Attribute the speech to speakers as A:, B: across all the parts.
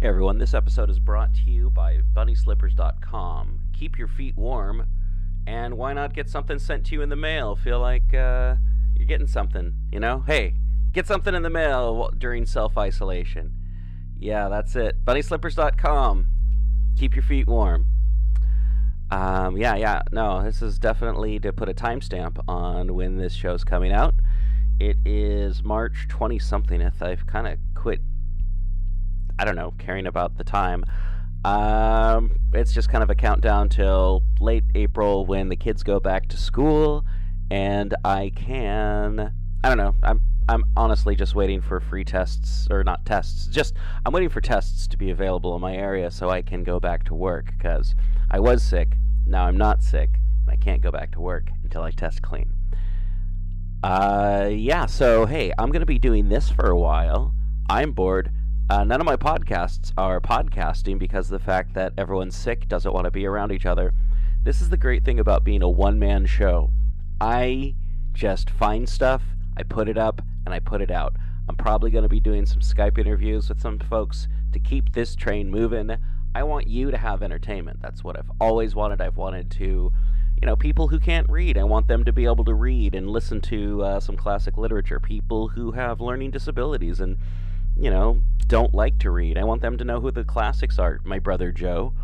A: Hey everyone, this episode is brought to you by BunnySlippers.com. Keep your feet warm, and why not get something sent to you in the mail? Feel like uh, you're getting something, you know? Hey, get something in the mail during self isolation. Yeah, that's it. BunnySlippers.com. Keep your feet warm. Um, yeah, yeah, no, this is definitely to put a timestamp on when this show's coming out. It is March 20 somethingth. I've kind of quit I don't know, caring about the time. Um, it's just kind of a countdown till late April when the kids go back to school, and I can. I don't know. I'm I'm honestly just waiting for free tests or not tests. Just I'm waiting for tests to be available in my area so I can go back to work because I was sick. Now I'm not sick, and I can't go back to work until I test clean. Uh, yeah. So hey, I'm gonna be doing this for a while. I'm bored. Uh, none of my podcasts are podcasting because of the fact that everyone's sick, doesn't want to be around each other. This is the great thing about being a one man show. I just find stuff, I put it up, and I put it out. I'm probably going to be doing some Skype interviews with some folks to keep this train moving. I want you to have entertainment. That's what I've always wanted. I've wanted to, you know, people who can't read, I want them to be able to read and listen to uh, some classic literature. People who have learning disabilities and you know, don't like to read. I want them to know who the classics are, my brother Joe.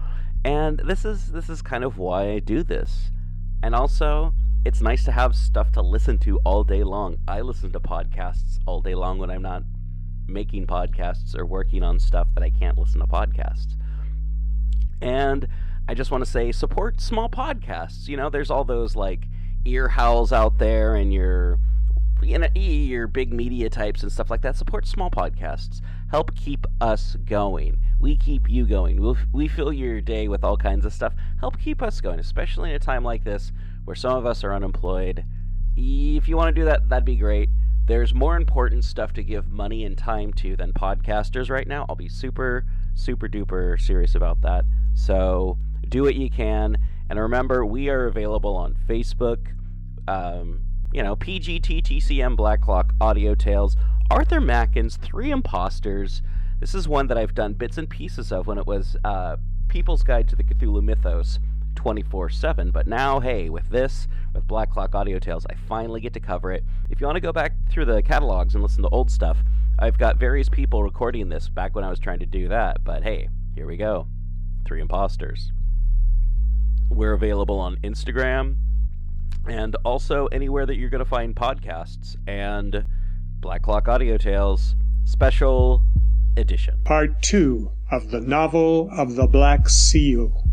A: And this is this is kind of why I do this. And also, it's nice to have stuff to listen to all day long. I listen to podcasts all day long when I'm not making podcasts or working on stuff that I can't listen to podcasts. And I just want to say support small podcasts. You know, there's all those like Earwolfs out there and your you know, your big media types and stuff like that support small podcasts. Help keep us going. We keep you going. We'll, we fill your day with all kinds of stuff. Help keep us going, especially in a time like this where some of us are unemployed. If you want to do that, that'd be great. There's more important stuff to give money and time to than podcasters right now. I'll be super, super duper serious about that. So do what you can. And remember, we are available on Facebook. Um, you know, PGTTCM Black Clock Audio Tales, Arthur Machen's Three Imposters. This is one that I've done bits and pieces of when it was uh, People's Guide to the Cthulhu Mythos 24 7. But now, hey, with this, with Black Clock Audio Tales, I finally get to cover it. If you want to go back through the catalogs and listen to old stuff, I've got various people recording this back when I was trying to do that. But hey, here we go Three Imposters. We're available on Instagram, and also anywhere that you're going to find podcasts and Black Clock Audio Tales Special Edition.
B: Part 2 of the Novel of the Black Seal.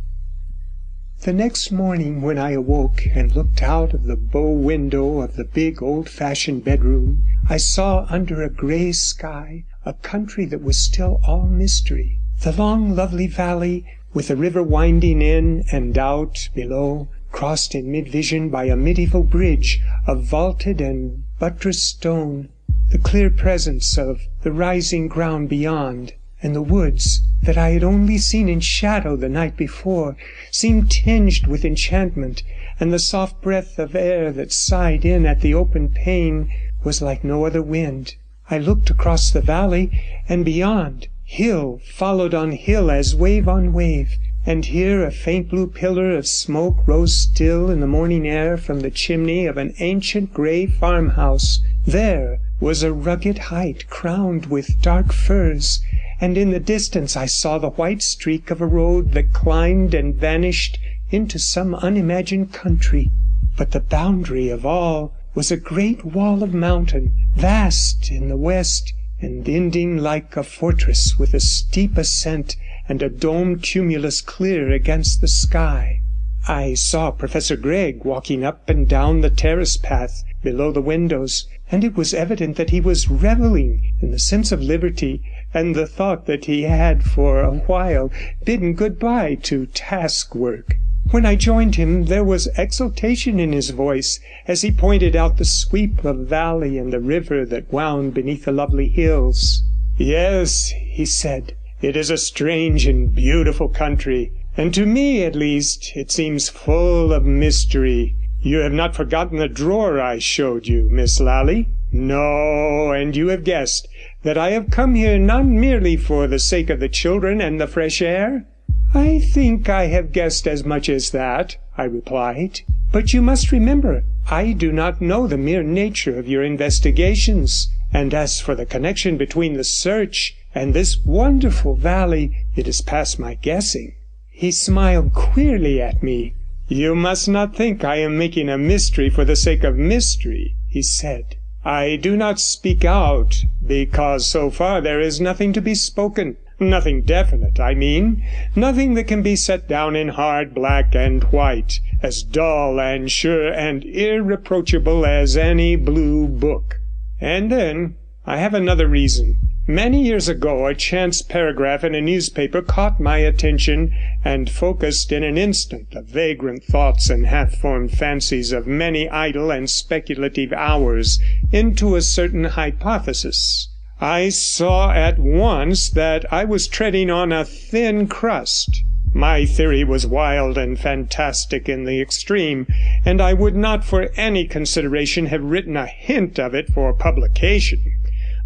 B: The next morning, when I awoke and looked out of the bow window of the big old fashioned bedroom, I saw under a grey sky a country that was still all mystery. The long, lovely valley, with the river winding in and out below, crossed in mid vision by a medieval bridge of vaulted and buttressed stone, the clear presence of the rising ground beyond, and the woods that I had only seen in shadow the night before, seemed tinged with enchantment, and the soft breath of air that sighed in at the open pane was like no other wind. I looked across the valley, and beyond, hill followed on hill as wave on wave and here a faint blue pillar of smoke rose still in the morning air from the chimney of an ancient grey farmhouse. There was a rugged height crowned with dark firs, and in the distance I saw the white streak of a road that climbed and vanished into some unimagined country. But the boundary of all was a great wall of mountain, vast in the west, and ending like a fortress with a steep ascent and a domed cumulus clear against the sky. I saw Professor Gregg walking up and down the terrace path below the windows, and it was evident that he was revelling in the sense of liberty and the thought that he had for a while bidden good-bye to task work. When I joined him there was exultation in his voice as he pointed out the sweep of valley and the river that wound beneath the lovely hills. "Yes," he said, it is a strange and beautiful country, and to me, at least, it seems full of mystery. You have not forgotten the drawer I showed you, Miss Lally? No, and you have guessed that I have come here not merely for the sake of the children and the fresh air?' 'I think I have guessed as much as that,' I replied. 'But you must remember I do not know the mere nature of your investigations, and as for the connection between the search and this wonderful valley, it is past my guessing.' He smiled queerly at me. 'You must not think I am making a mystery for the sake of mystery,' he said. 'I do not speak out because so far there is nothing to be spoken nothing definite, I mean, nothing that can be set down in hard black and white, as dull and sure and irreproachable as any blue book. And then I have another reason. Many years ago a chance paragraph in a newspaper caught my attention and focused in an instant the vagrant thoughts and half formed fancies of many idle and speculative hours into a certain hypothesis. I saw at once that I was treading on a thin crust. My theory was wild and fantastic in the extreme, and I would not for any consideration have written a hint of it for publication.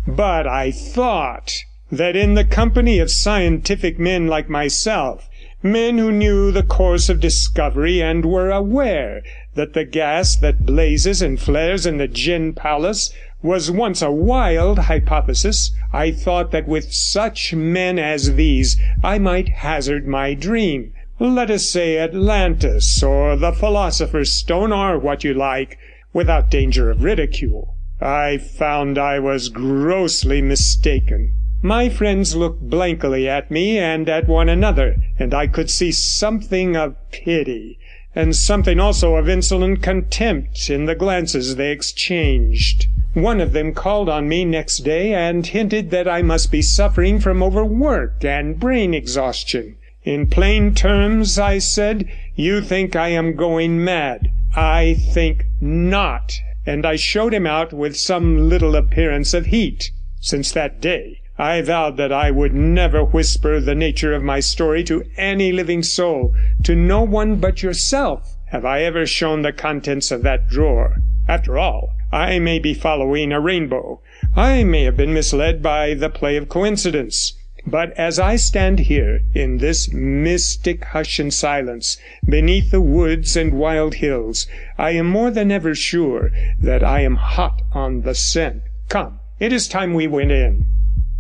B: But I thought that in the company of scientific men like myself, men who knew the course of discovery and were aware that the gas that blazes and flares in the gin palace was once a wild hypothesis, I thought that with such men as these I might hazard my dream. Let us say Atlantis, or the Philosopher's Stone, or what you like, without danger of ridicule. I found I was grossly mistaken. My friends looked blankly at me and at one another, and I could see something of pity, and something also of insolent contempt in the glances they exchanged. One of them called on me next day and hinted that I must be suffering from overwork and brain exhaustion. In plain terms, I said, you think I am going mad. I think not and I showed him out with some little appearance of heat. Since that day I vowed that I would never whisper the nature of my story to any living soul. To no one but yourself have I ever shown the contents of that drawer. After all, I may be following a rainbow. I may have been misled by the play of coincidence. But as I stand here in this mystic hush and silence, beneath the woods and wild hills, I am more than ever sure that I am hot on the scent. Come, it is time we went in.'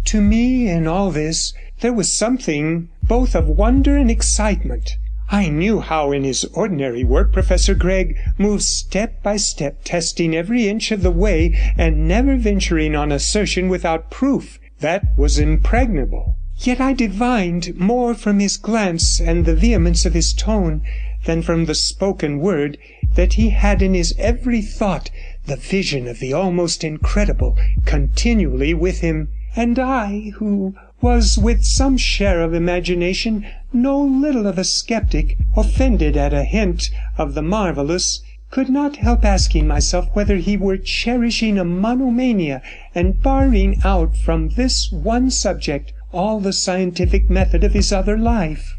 B: To me in all this there was something both of wonder and excitement. I knew how in his ordinary work Professor Gregg moves step by step, testing every inch of the way, and never venturing on assertion without proof that was impregnable. Yet I divined more from his glance and the vehemence of his tone than from the spoken word that he had in his every thought the vision of the almost incredible continually with him, and I, who was with some share of imagination no little of a sceptic, offended at a hint of the marvellous, could not help asking myself whether he were cherishing a monomania and barring out from this one subject all the scientific method of his other life.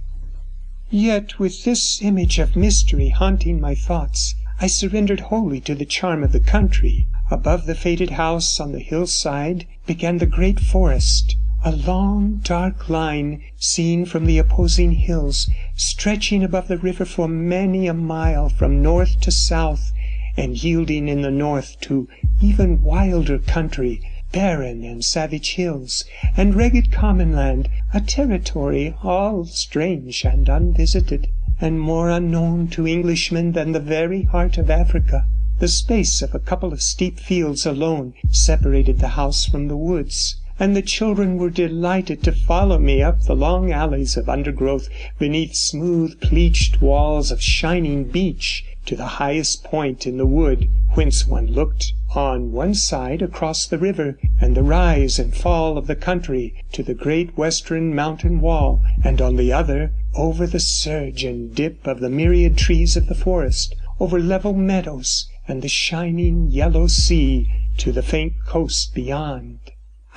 B: Yet with this image of mystery haunting my thoughts, I surrendered wholly to the charm of the country. Above the faded house on the hillside began the great forest, a long dark line seen from the opposing hills, stretching above the river for many a mile from north to south, and yielding in the north to even wilder country, barren and savage hills, and ragged common land, a territory all strange and unvisited, and more unknown to Englishmen than the very heart of Africa. The space of a couple of steep fields alone separated the house from the woods and the children were delighted to follow me up the long alleys of undergrowth beneath smooth pleached walls of shining beech to the highest point in the wood, whence one looked on one side across the river and the rise and fall of the country to the great western mountain wall, and on the other over the surge and dip of the myriad trees of the forest, over level meadows and the shining yellow sea to the faint coast beyond.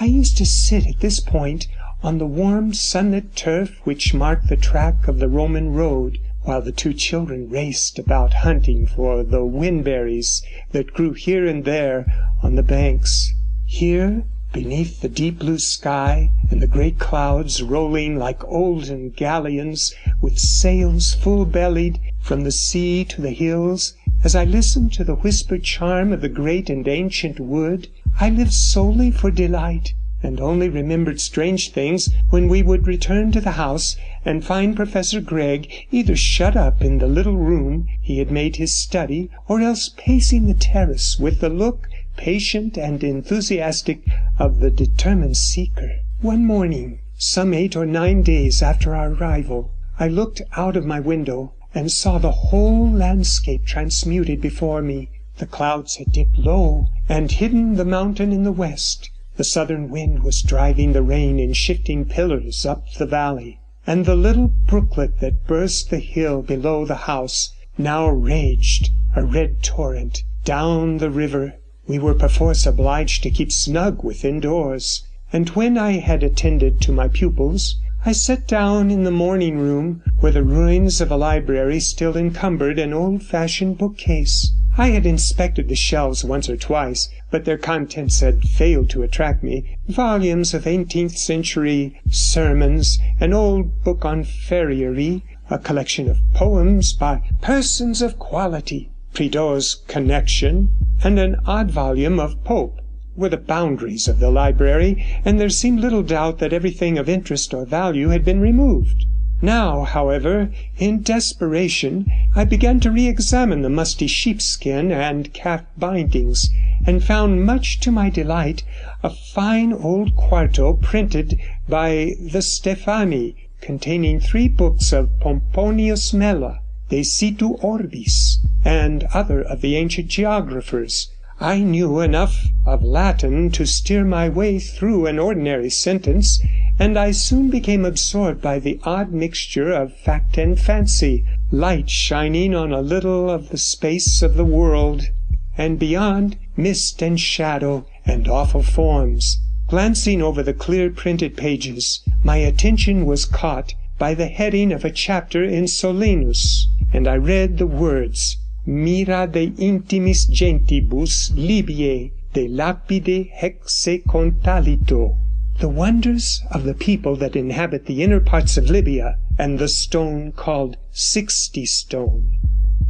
B: I used to sit at this point on the warm sunlit turf which marked the track of the Roman road, while the two children raced about hunting for the whinberries that grew here and there on the banks. Here beneath the deep blue sky, and the great clouds rolling like olden galleons with sails full bellied from the sea to the hills, as I listened to the whispered charm of the great and ancient wood, I lived solely for delight, and only remembered strange things when we would return to the house and find Professor Gregg either shut up in the little room he had made his study, or else pacing the terrace with the look, patient and enthusiastic, of the determined seeker. One morning, some eight or nine days after our arrival, I looked out of my window and saw the whole landscape transmuted before me. The clouds had dipped low and hidden the mountain in the west. The southern wind was driving the rain in shifting pillars up the valley, and the little brooklet that burst the hill below the house now raged, a red torrent, down the river. We were perforce obliged to keep snug within doors, and when I had attended to my pupils, I sat down in the morning room, where the ruins of a library still encumbered an old fashioned bookcase. I had inspected the shelves once or twice, but their contents had failed to attract me. Volumes of eighteenth century sermons, an old book on farriery, a collection of poems by persons of quality, Prideaux's Connection, and an odd volume of Pope were the boundaries of the library, and there seemed little doubt that everything of interest or value had been removed. Now, however, in desperation, I began to re examine the musty sheepskin and calf bindings, and found, much to my delight, a fine old quarto printed by the Stephani, containing three books of Pomponius Mela, De Situ Orbis, and other of the ancient geographers. I knew enough of Latin to steer my way through an ordinary sentence, and I soon became absorbed by the odd mixture of fact and fancy, light shining on a little of the space of the world, and beyond, mist and shadow and awful forms. Glancing over the clear printed pages, my attention was caught by the heading of a chapter in Solinus, and I read the words Mira de intimis gentibus Libiae de lapide hexe contalito the wonders of the people that inhabit the inner parts of Libya, and the stone called Sixty Stone.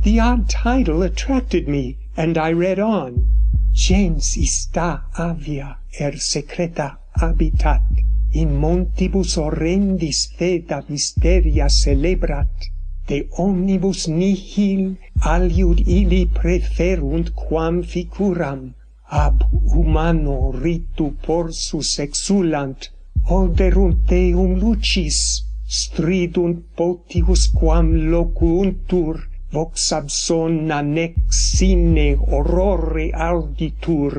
B: The odd title attracted me, and I read on. Gens ista avia er secreta habitat, in montibus horrendis feta mysteria celebrat, de omnibus nihil aliud ili preferunt quam ficuram ab humano ritu porsus exulant oderunt teum lucis stridunt potius quam locuuntur vox absona nec sine horrore auditur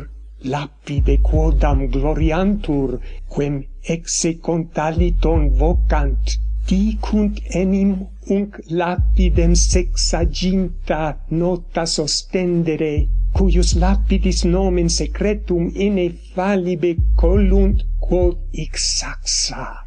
B: lapide quodam gloriantur quem exe contaliton vocant dicunt enim unc lapidem sexaginta nota sostendere, cuius lapidis nomen secretum ineffalibe collunt quod ixaxar.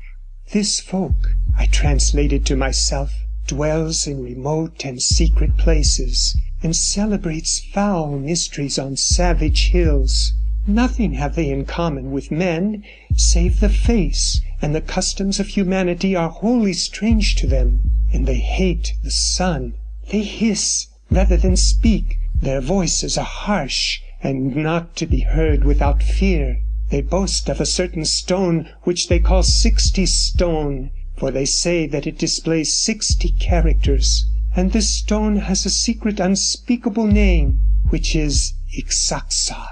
B: This folk, I translated to myself, dwells in remote and secret places, and celebrates foul mysteries on savage hills. Nothing have they in common with men, save the face, and the customs of humanity are wholly strange to them, and they hate the sun. They hiss rather than speak, their voices are harsh, and not to be heard without fear. They boast of a certain stone which they call Sixty Stone, for they say that it displays sixty characters, and this stone has a secret unspeakable name, which is Ixaxar.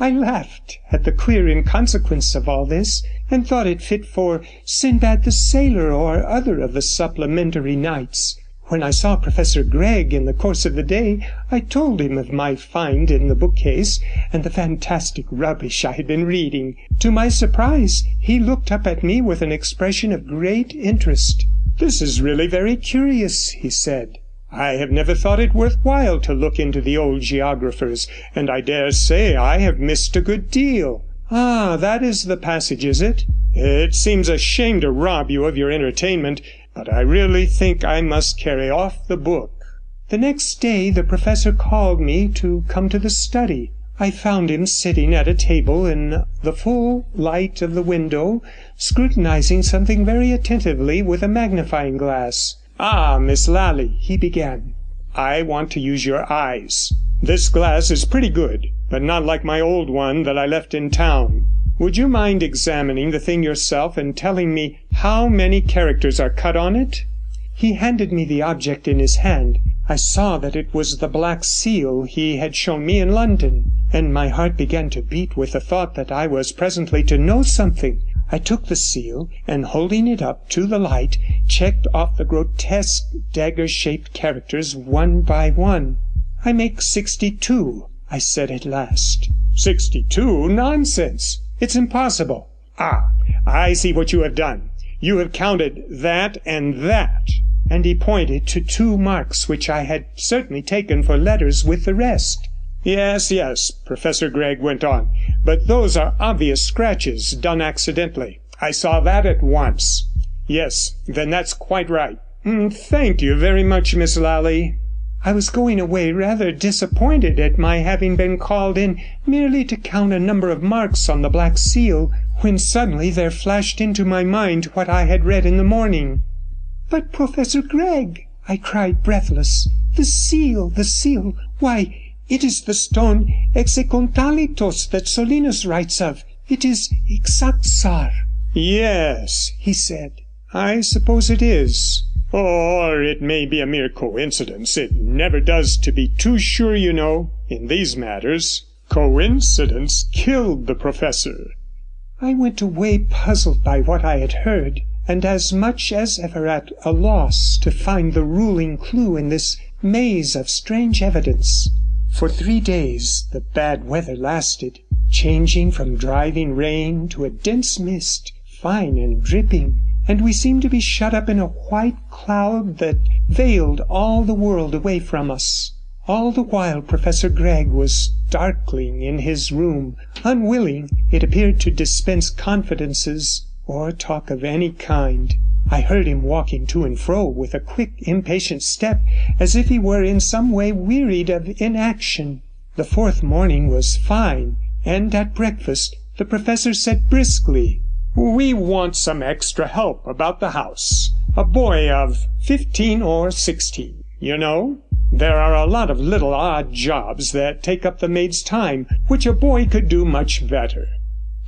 B: I laughed at the queer inconsequence of all this, and thought it fit for Sinbad the Sailor or other of the supplementary nights. When I saw Professor Gregg in the course of the day, I told him of my find in the bookcase, and the fantastic rubbish I had been reading. To my surprise, he looked up at me with an expression of great interest. 'This is really very curious,' he said. 'I have never thought it worth while to look into the old geographers, and I dare say I have missed a good deal. Ah, that is the passage, is it? It seems a shame to rob you of your entertainment, but I really think I must carry off the book.' The next day the professor called me to come to the study. I found him sitting at a table in the full light of the window, scrutinizing something very attentively with a magnifying glass. 'Ah, Miss Lally,' he began, 'I want to use your eyes. This glass is pretty good, but not like my old one that I left in town. Would you mind examining the thing yourself, and telling me how many characters are cut on it?' He handed me the object in his hand. I saw that it was the black seal he had shown me in London, and my heart began to beat with the thought that I was presently to know something. I took the seal, and holding it up to the light, checked off the grotesque dagger shaped characters one by one. 'I make sixty two,' I said at last. 'Sixty two? Nonsense! It's impossible. Ah, I see what you have done. You have counted that and that.' And he pointed to two marks which I had certainly taken for letters with the rest. 'Yes, yes, yes,' Professor Gregg went on, 'but those are obvious scratches, done accidentally. I saw that at once. Yes, then that's quite right. Thank you very much, Miss Lally.' I was going away rather disappointed at my having been called in merely to count a number of marks on the black seal, when suddenly there flashed into my mind what I had read in the morning. 'But, Professor Gregg,' I cried breathless, 'the seal, the seal! Why, it is the stone hexacontalitos that Solinus writes of. It is Ixaxar.' 'Yes,' he said, 'I suppose it is. Oh, or it may be a mere coincidence. It never does to be too sure, you know, in these matters. Coincidence killed the professor.' I went away puzzled by what I had heard, and as much as ever at a loss to find the ruling clue in this maze of strange evidence. For three days the bad weather lasted, changing from driving rain to a dense mist, fine and dripping, and we seemed to be shut up in a white cloud that veiled all the world away from us. All the while Professor Gregg was darkling in his room, unwilling, it appeared, to dispense confidences or talk of any kind. I heard him walking to and fro with a quick, impatient step, as if he were in some way wearied of inaction. The fourth morning was fine, and at breakfast the professor said briskly 'We want some extra help about the house a boy of fifteen or sixteen, you know. There are a lot of little odd jobs that take up the maid's time, which a boy could do much better.'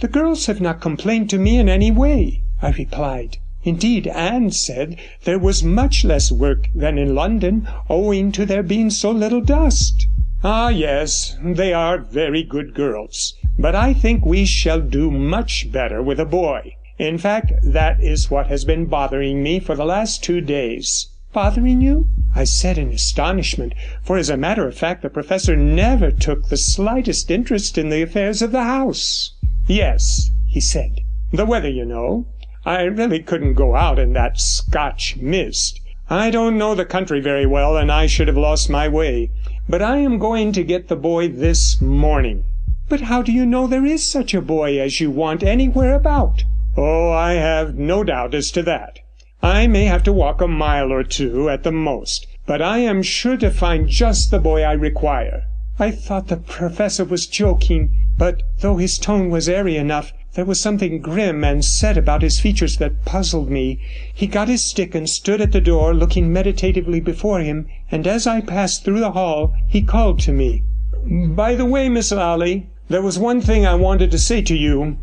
B: 'The girls have not complained to me in any way,' I replied. Indeed, Anne said there was much less work than in London, owing to there being so little dust. 'Ah, yes, they are very good girls, but I think we shall do much better with a boy. In fact, that is what has been bothering me for the last two days.' 'Bothering you?' I said in astonishment, for as a matter of fact the professor never took the slightest interest in the affairs of the house. 'Yes,' he said, 'the weather, you know. I really couldn't go out in that Scotch mist. I don't know the country very well, and I should have lost my way. But I am going to get the boy this morning.' 'But how do you know there is such a boy as you want anywhere about?' 'Oh, I have no doubt as to that. I may have to walk a mile or two at the most, but I am sure to find just the boy I require.' I thought the professor was joking, but though his tone was airy enough, there was something grim and set about his features that puzzled me. He got his stick and stood at the door, looking meditatively before him, and as I passed through the hall he called to me. 'By the way, Miss Lally, there was one thing I wanted to say to you.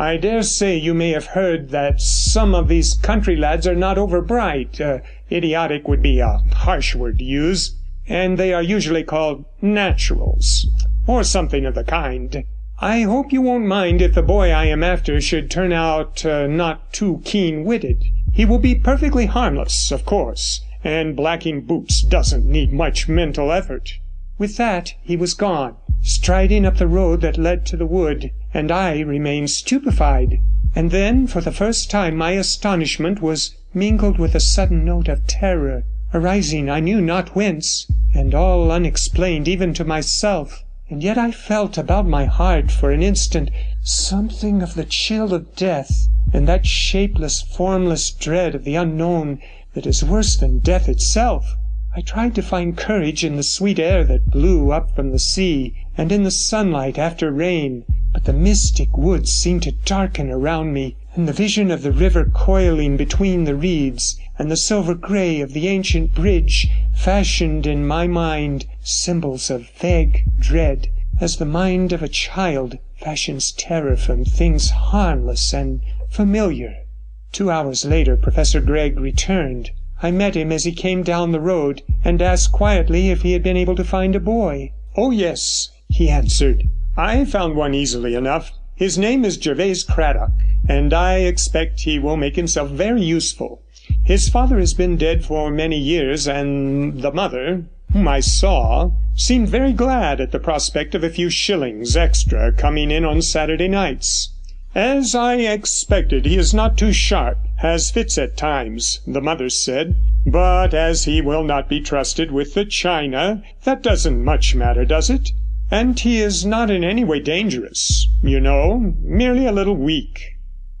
B: I dare say you may have heard that some of these country lads are not over bright uh, idiotic would be a harsh word to use and they are usually called naturals, or something of the kind. I hope you won't mind if the boy I am after should turn out uh, not too keen witted. He will be perfectly harmless, of course, and blacking boots doesn't need much mental effort.' With that he was gone, striding up the road that led to the wood, and I remained stupefied. And then for the first time my astonishment was mingled with a sudden note of terror, arising I knew not whence, and all unexplained even to myself. And yet I felt about my heart for an instant something of the chill of death, and that shapeless, formless dread of the unknown that is worse than death itself. I tried to find courage in the sweet air that blew up from the sea, and in the sunlight after rain, but the mystic woods seemed to darken around me, and the vision of the river coiling between the reeds, and the silver grey of the ancient bridge, fashioned in my mind symbols of vague dread, as the mind of a child fashions terror from things harmless and familiar. Two hours later Professor Gregg returned. I met him as he came down the road, and asked quietly if he had been able to find a boy. 'Oh yes,' he answered, 'I found one easily enough. His name is Jervase Cradock, and I expect he will make himself very useful. His father has been dead for many years, and the mother, whom I saw, seemed very glad at the prospect of a few shillings extra coming in on Saturday nights. As I expected, he is not too sharp, has fits at times, the mother said, but as he will not be trusted with the china, that doesn't much matter, does it? And he is not in any way dangerous, you know, merely a little weak.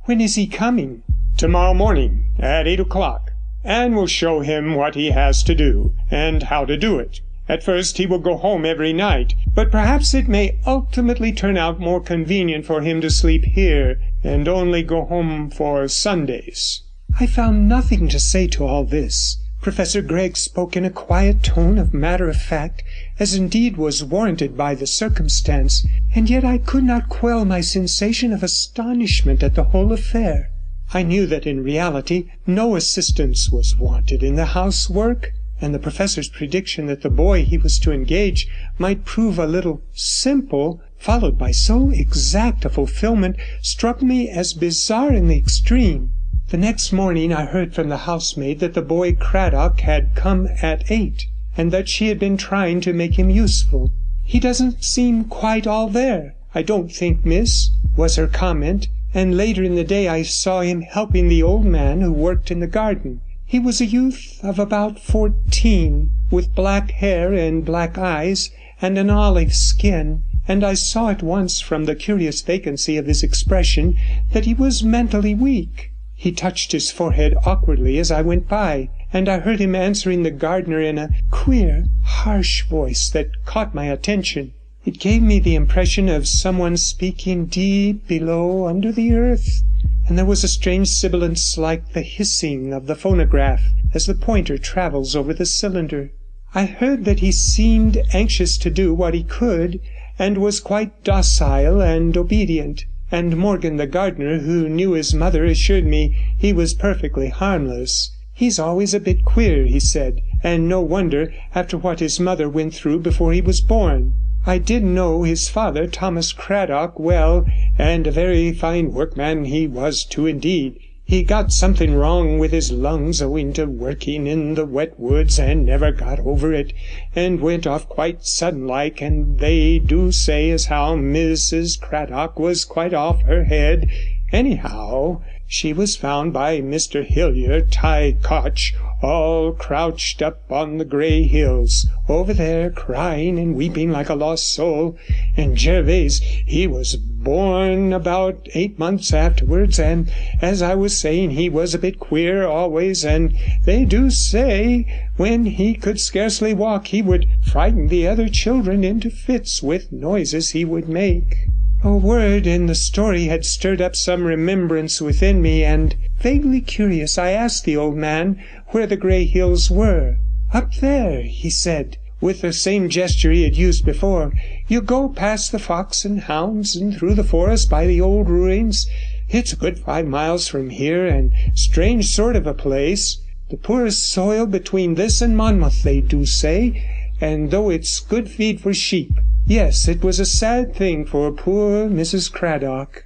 B: When is he coming? Tomorrow morning at eight o'clock. Anne will show him what he has to do, and how to do it. At first he will go home every night, but perhaps it may ultimately turn out more convenient for him to sleep here, and only go home for Sundays.' I found nothing to say to all this. Professor Gregg spoke in a quiet tone of matter of fact, as indeed was warranted by the circumstance, and yet I could not quell my sensation of astonishment at the whole affair. I knew that in reality no assistance was wanted in the housework and the professor's prediction that the boy he was to engage might prove a little simple, followed by so exact a fulfilment, struck me as bizarre in the extreme. The next morning I heard from the housemaid that the boy Cradock had come at eight, and that she had been trying to make him useful. 'He doesn't seem quite all there, I don't think, miss,' was her comment, and later in the day I saw him helping the old man who worked in the garden. He was a youth of about fourteen, with black hair and black eyes, and an olive skin, and I saw at once from the curious vacancy of his expression that he was mentally weak. He touched his forehead awkwardly as I went by, and I heard him answering the gardener in a queer, harsh voice that caught my attention. It gave me the impression of someone speaking deep below under the earth and there was a strange sibilance like the hissing of the phonograph as the pointer travels over the cylinder. I heard that he seemed anxious to do what he could, and was quite docile and obedient, and Morgan the gardener, who knew his mother, assured me he was perfectly harmless. He's always a bit queer, he said, and no wonder, after what his mother went through before he was born. I did know his father, Thomas Cradock, well, and a very fine workman he was too indeed. He got something wrong with his lungs owing to working in the wet woods, and never got over it, and went off quite sudden like, and they do say as how Mrs. Cradock was quite off her head. Anyhow, she was found by Mr. Hillier Ty Koch all crouched up on the grey hills over there, crying and weeping like a lost soul, and Jervase he was born about eight months afterwards, and as I was saying, he was a bit queer always, and they do say when he could scarcely walk he would frighten the other children into fits with noises he would make. A word in the story had stirred up some remembrance within me, and, vaguely curious, I asked the old man where the grey hills were. 'Up there,' he said, with the same gesture he had used before. 'You go past the Fox and Hounds and through the forest by the old ruins. It's a good five miles from here, and strange sort of a place. The poorest soil between this and Monmouth, they do say, and though it's good feed for sheep. Yes, it was a sad thing for poor Mrs. Cradock.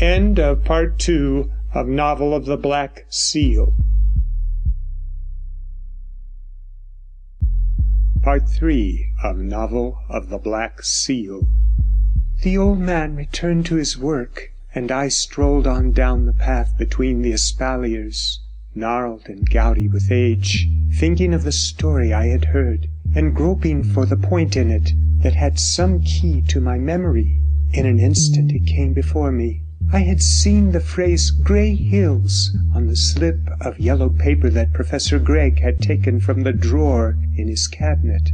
B: End of Part Two of Novel of the Black Seal. Part Three of Novel of the Black Seal. The old man returned to his work, and I strolled on down the path between the espaliers, gnarled and gouty with age, thinking of the story I had heard, and groping for the point in it that had some key to my memory. In an instant it came before me. I had seen the phrase Grey Hills on the slip of yellow paper that Professor Gregg had taken from the drawer in his cabinet.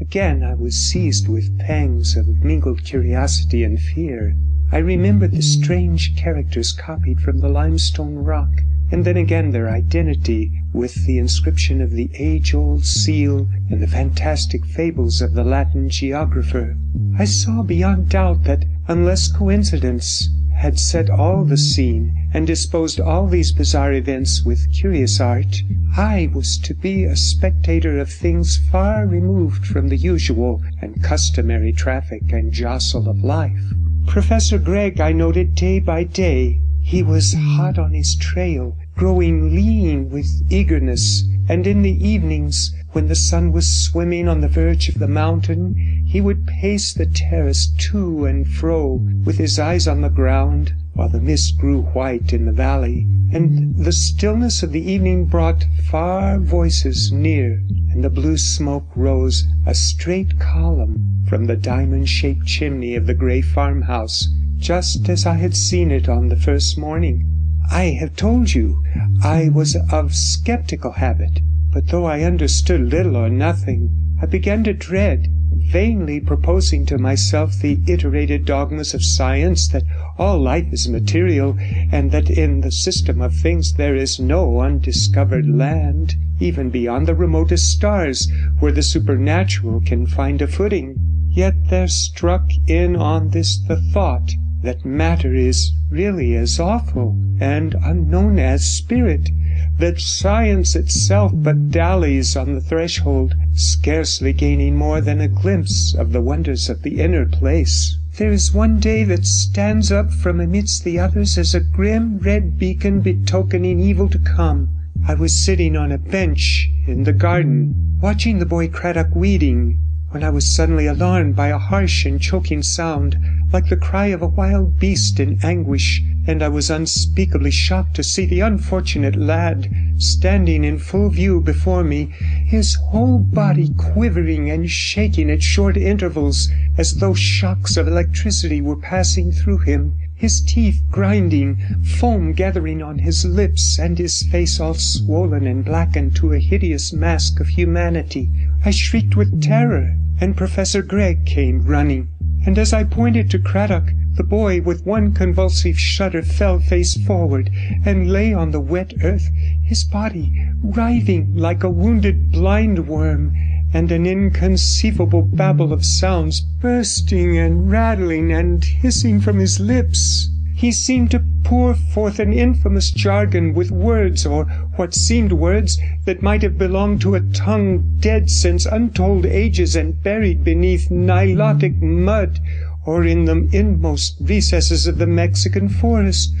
B: Again I was seized with pangs of mingled curiosity and fear. I remembered the strange characters copied from the limestone rock, and then again their identity with the inscription of the age old seal and the fantastic fables of the Latin geographer. I saw beyond doubt that, unless coincidence had set all the scene and disposed all these bizarre events with curious art, I was to be a spectator of things far removed from the usual and customary traffic and jostle of life. Professor Gregg I noted day by day. He was hot on his trail, growing lean with eagerness, and in the evenings, when the sun was swimming on the verge of the mountain, he would pace the terrace to and fro, with his eyes on the ground, while the mist grew white in the valley, and the stillness of the evening brought far voices near, and the blue smoke rose a straight column from the diamond shaped chimney of the grey farmhouse, just as I had seen it on the first morning. I have told you I was of sceptical habit, but though I understood little or nothing, I began to dread, vainly proposing to myself the iterated dogmas of science that all life is material, and that in the system of things there is no undiscovered land, even beyond the remotest stars, where the supernatural can find a footing. Yet there struck in on this the thought that matter is really as awful and unknown as spirit, that science itself but dallies on the threshold, scarcely gaining more than a glimpse of the wonders of the inner place. There is one day that stands up from amidst the others as a grim red beacon betokening evil to come. I was sitting on a bench in the garden, watching the boy Cradock weeding when I was suddenly alarmed by a harsh and choking sound, like the cry of a wild beast in anguish, and I was unspeakably shocked to see the unfortunate lad standing in full view before me, his whole body quivering and shaking at short intervals, as though shocks of electricity were passing through him, his teeth grinding, foam gathering on his lips, and his face all swollen and blackened to a hideous mask of humanity. I shrieked with terror, and Professor Gregg came running, and as I pointed to Cradock, the boy with one convulsive shudder fell face forward, and lay on the wet earth, his body writhing like a wounded blind worm, and an inconceivable babble of sounds bursting and rattling and hissing from his lips. He seemed to pour forth an infamous jargon with words, or what seemed words, that might have belonged to a tongue dead since untold ages and buried beneath Nilotic mud, or in the inmost recesses of the Mexican forest.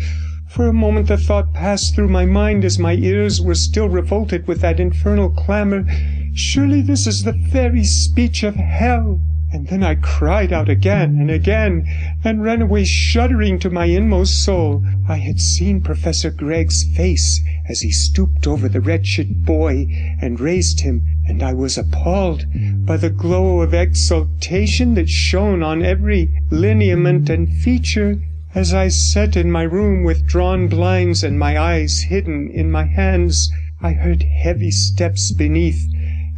B: For a moment the thought passed through my mind as my ears were still revolted with that infernal clamour, Surely this is the very speech of hell. And then I cried out again and again, and ran away shuddering to my inmost soul. I had seen Professor Gregg's face as he stooped over the wretched boy and raised him, and I was appalled by the glow of exultation that shone on every lineament and feature. As I sat in my room with drawn blinds and my eyes hidden in my hands, I heard heavy steps beneath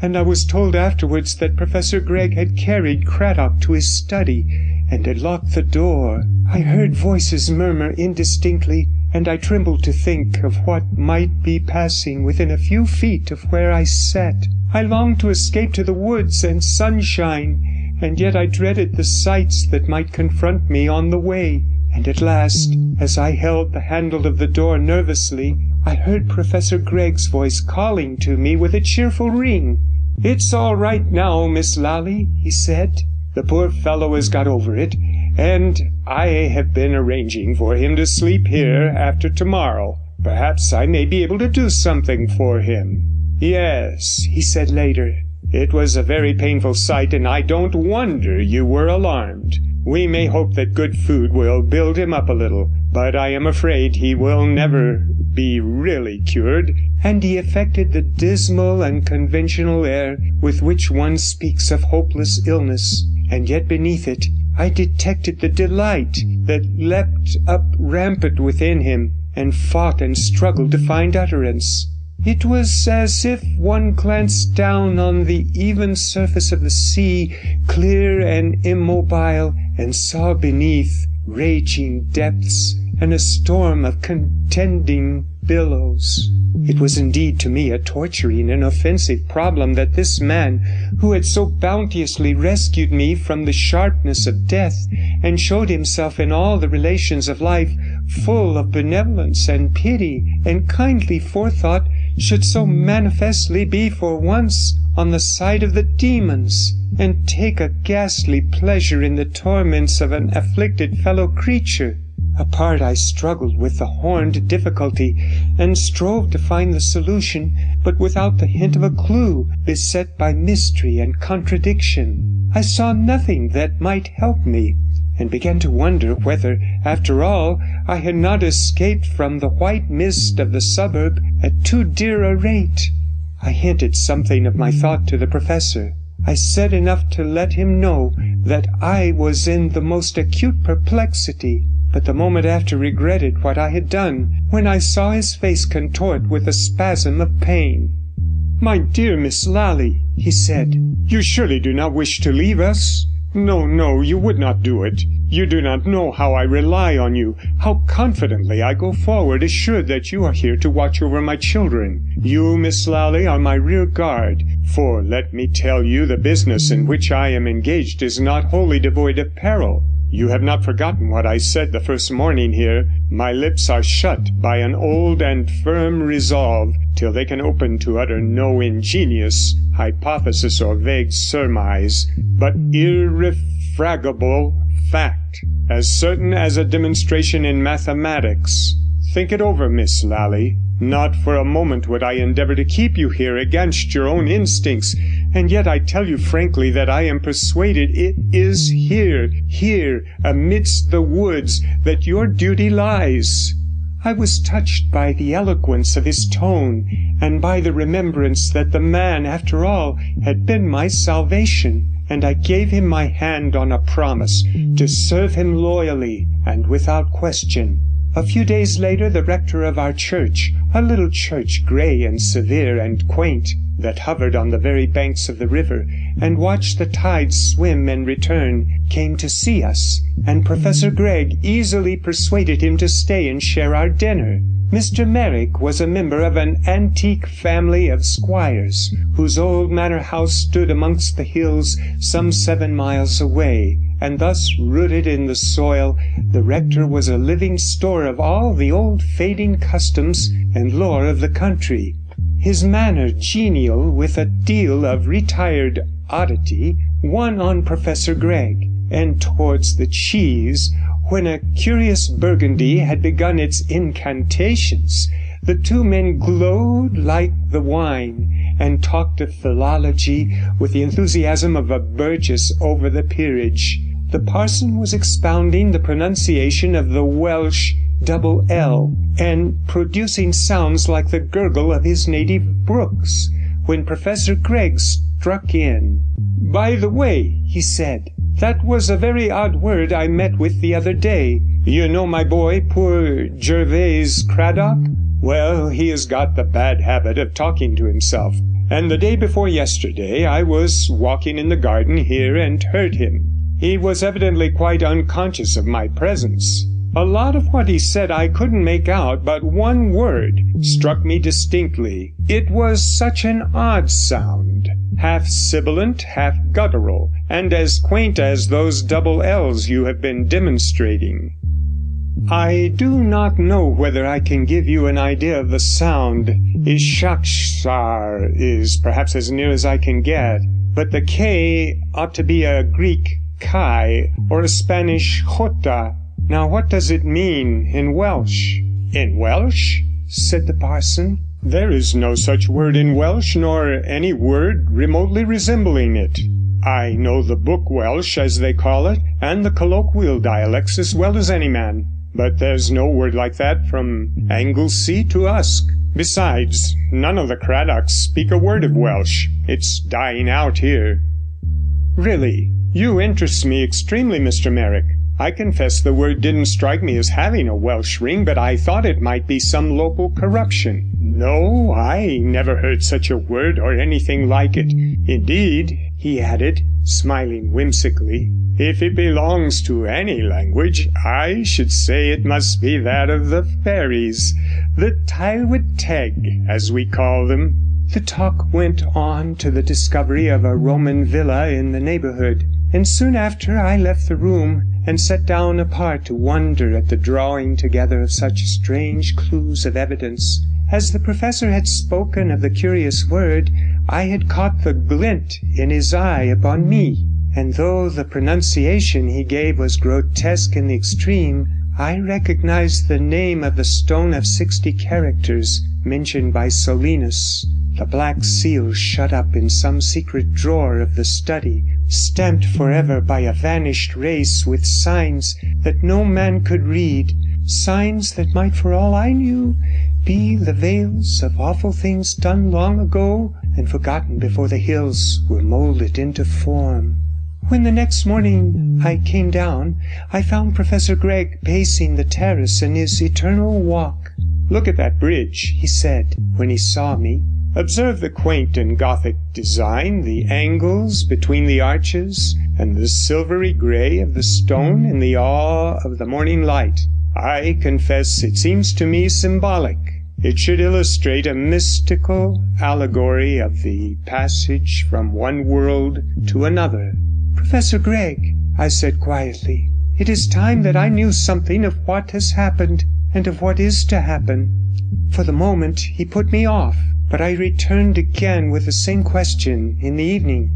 B: and I was told afterwards that Professor Gregg had carried Cradock to his study and had locked the door. I heard voices murmur indistinctly, and I trembled to think of what might be passing within a few feet of where I sat. I longed to escape to the woods and sunshine, and yet I dreaded the sights that might confront me on the way. And at last, as I held the handle of the door nervously, I heard Professor Gregg's voice calling to me with a cheerful ring. It's all right now, Miss Lally,' he said. 'The poor fellow has got over it, and I have been arranging for him to sleep here after tomorrow. Perhaps I may be able to do something for him.' 'Yes,' he said later, 'it was a very painful sight, and I don't wonder you were alarmed. We may hope that good food will build him up a little, but I am afraid he will never be really cured,' and he affected the dismal and conventional air with which one speaks of hopeless illness, and yet beneath it I detected the delight that leapt up rampant within him, and fought and struggled to find utterance. It was as if one glanced down on the even surface of the sea, clear and immobile, and saw beneath raging depths and a storm of contending billows. It was indeed to me a torturing and offensive problem that this man, who had so bounteously rescued me from the sharpness of death, and showed himself in all the relations of life full of benevolence and pity and kindly forethought, should so manifestly be for once on the side of the demons, and take a ghastly pleasure in the torments of an afflicted fellow creature. Apart I struggled with the horned difficulty, and strove to find the solution, but without the hint of a clue, beset by mystery and contradiction. I saw nothing that might help me, and began to wonder whether, after all, I had not escaped from the white mist of the suburb at too dear a rate. I hinted something of my mm. thought to the professor. I said enough to let him know mm. that I was in the most acute perplexity but the moment after regretted what I had done, when I saw his face contort with a spasm of pain. 'My dear Miss Lally,' he said, 'you surely do not wish to leave us? No, no, you would not do it. You do not know how I rely on you, how confidently I go forward, assured that you are here to watch over my children. You, Miss Lally, are my rear guard, for let me tell you the business in which I am engaged is not wholly devoid of peril. You have not forgotten what I said the first morning here. My lips are shut by an old and firm resolve till they can open to utter no ingenious hypothesis or vague surmise, but irrefragable fact, as certain as a demonstration in mathematics. Think it over, Miss Lally. Not for a moment would I endeavour to keep you here against your own instincts, and yet I tell you frankly that I am persuaded it is here, here, amidst the woods, that your duty lies.' I was touched by the eloquence of his tone, and by the remembrance that the man, after all, had been my salvation, and I gave him my hand on a promise to serve him loyally and without question. A few days later the rector of our church, a little church grey and severe and quaint, that hovered on the very banks of the river, and watched the tides swim and return, came to see us, and Professor Gregg easily persuaded him to stay and share our dinner. Mr. Meyrick was a member of an antique family of squires, whose old manor house stood amongst the hills some seven miles away, and thus rooted in the soil, the rector was a living store of all the old fading customs and lore of the country. His manner genial, with a deal of retired oddity, won on Professor Gregg, and towards the cheese, when a curious Burgundy had begun its incantations, the two men glowed like the wine, and talked of philology with the enthusiasm of a burgess over the peerage the parson was expounding the pronunciation of the Welsh double L, and producing sounds like the gurgle of his native brooks, when Professor Gregg struck in. 'By the way,' he said, 'that was a very odd word I met with the other day. You know my boy, poor Gervase Cradock? Well, he has got the bad habit of talking to himself, and the day before yesterday I was walking in the garden here and heard him. He was evidently quite unconscious of my presence. A lot of what he said I couldn't make out, but one word struck me distinctly. It was such an odd sound, half sibilant, half guttural, and as quaint as those double L's you have been demonstrating. I do not know whether I can give you an idea of the sound. Ishakshar is perhaps as near as I can get, but the K ought to be a Greek Chi, or a Spanish Jota. Now what does it mean in Welsh?' 'In Welsh?' said the parson. 'There is no such word in Welsh, nor any word remotely resembling it. I know the book Welsh, as they call it, and the colloquial dialects as well as any man, but there's no word like that from Anglesey to Usk. Besides, none of the Cradocks speak a word of Welsh. It's dying out here.' 'Really? You interest me extremely, Mr. Meyrick. I confess the word didn't strike me as having a Welsh ring, but I thought it might be some local corruption. No, I never heard such a word or anything like it. Indeed, he added, smiling whimsically, if it belongs to any language, I should say it must be that of the fairies, the Tylwyth Teg, as we call them. The talk went on to the discovery of a Roman villa in the neighbourhood, and soon after I left the room and sat down apart to wonder at the drawing together of such strange clues of evidence. As the professor had spoken of the curious word, I had caught the glint in his eye upon me, and though the pronunciation he gave was grotesque in the extreme, I recognized the name of the stone of sixty characters mentioned by Solinus, the black seal shut up in some secret drawer of the study, stamped forever by a vanished race with signs that no man could read, signs that might for all I knew be the veils of awful things done long ago and forgotten before the hills were moulded into form. When the next morning I came down, I found Professor Gregg pacing the terrace in his eternal walk. "Look at that bridge," he said, when he saw me. "Observe the quaint and Gothic design, the angles between the arches, and the silvery grey of the stone in the awe of the morning light. I confess it seems to me symbolic. It should illustrate a mystical allegory of the passage from one world to another. "Professor Gregg," I said quietly, "it is time that I knew something of what has happened, and of what is to happen." For the moment he put me off, but I returned again with the same question in the evening,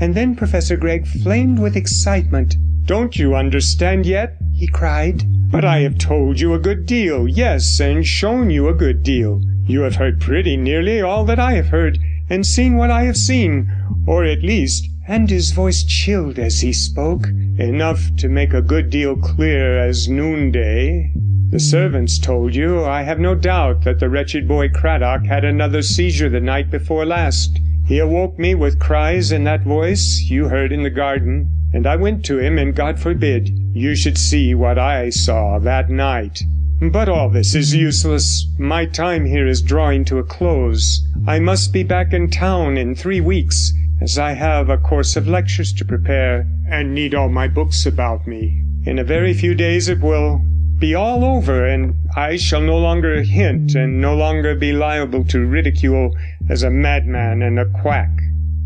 B: and then Professor Gregg flamed with excitement. "Don't you understand yet?" he cried. But I have told you a good deal, yes, and shown you a good deal. You have heard pretty nearly all that I have heard, and seen what I have seen, or at least and his voice chilled as he spoke, enough to make a good deal clear as noonday. The hmm. servants told you, I have no doubt, that the wretched boy Cradock had another seizure the night before last. He awoke me with cries in that voice you heard in the garden, and I went to him, and God forbid you should see what I saw that night. But all this is useless. My time here is drawing to a close. I must be back in town in three weeks, as I have a course of lectures to prepare, and need all my books about me. In a very few days it will be all over, and I shall no longer hint, and no longer be liable to ridicule as a madman and a quack.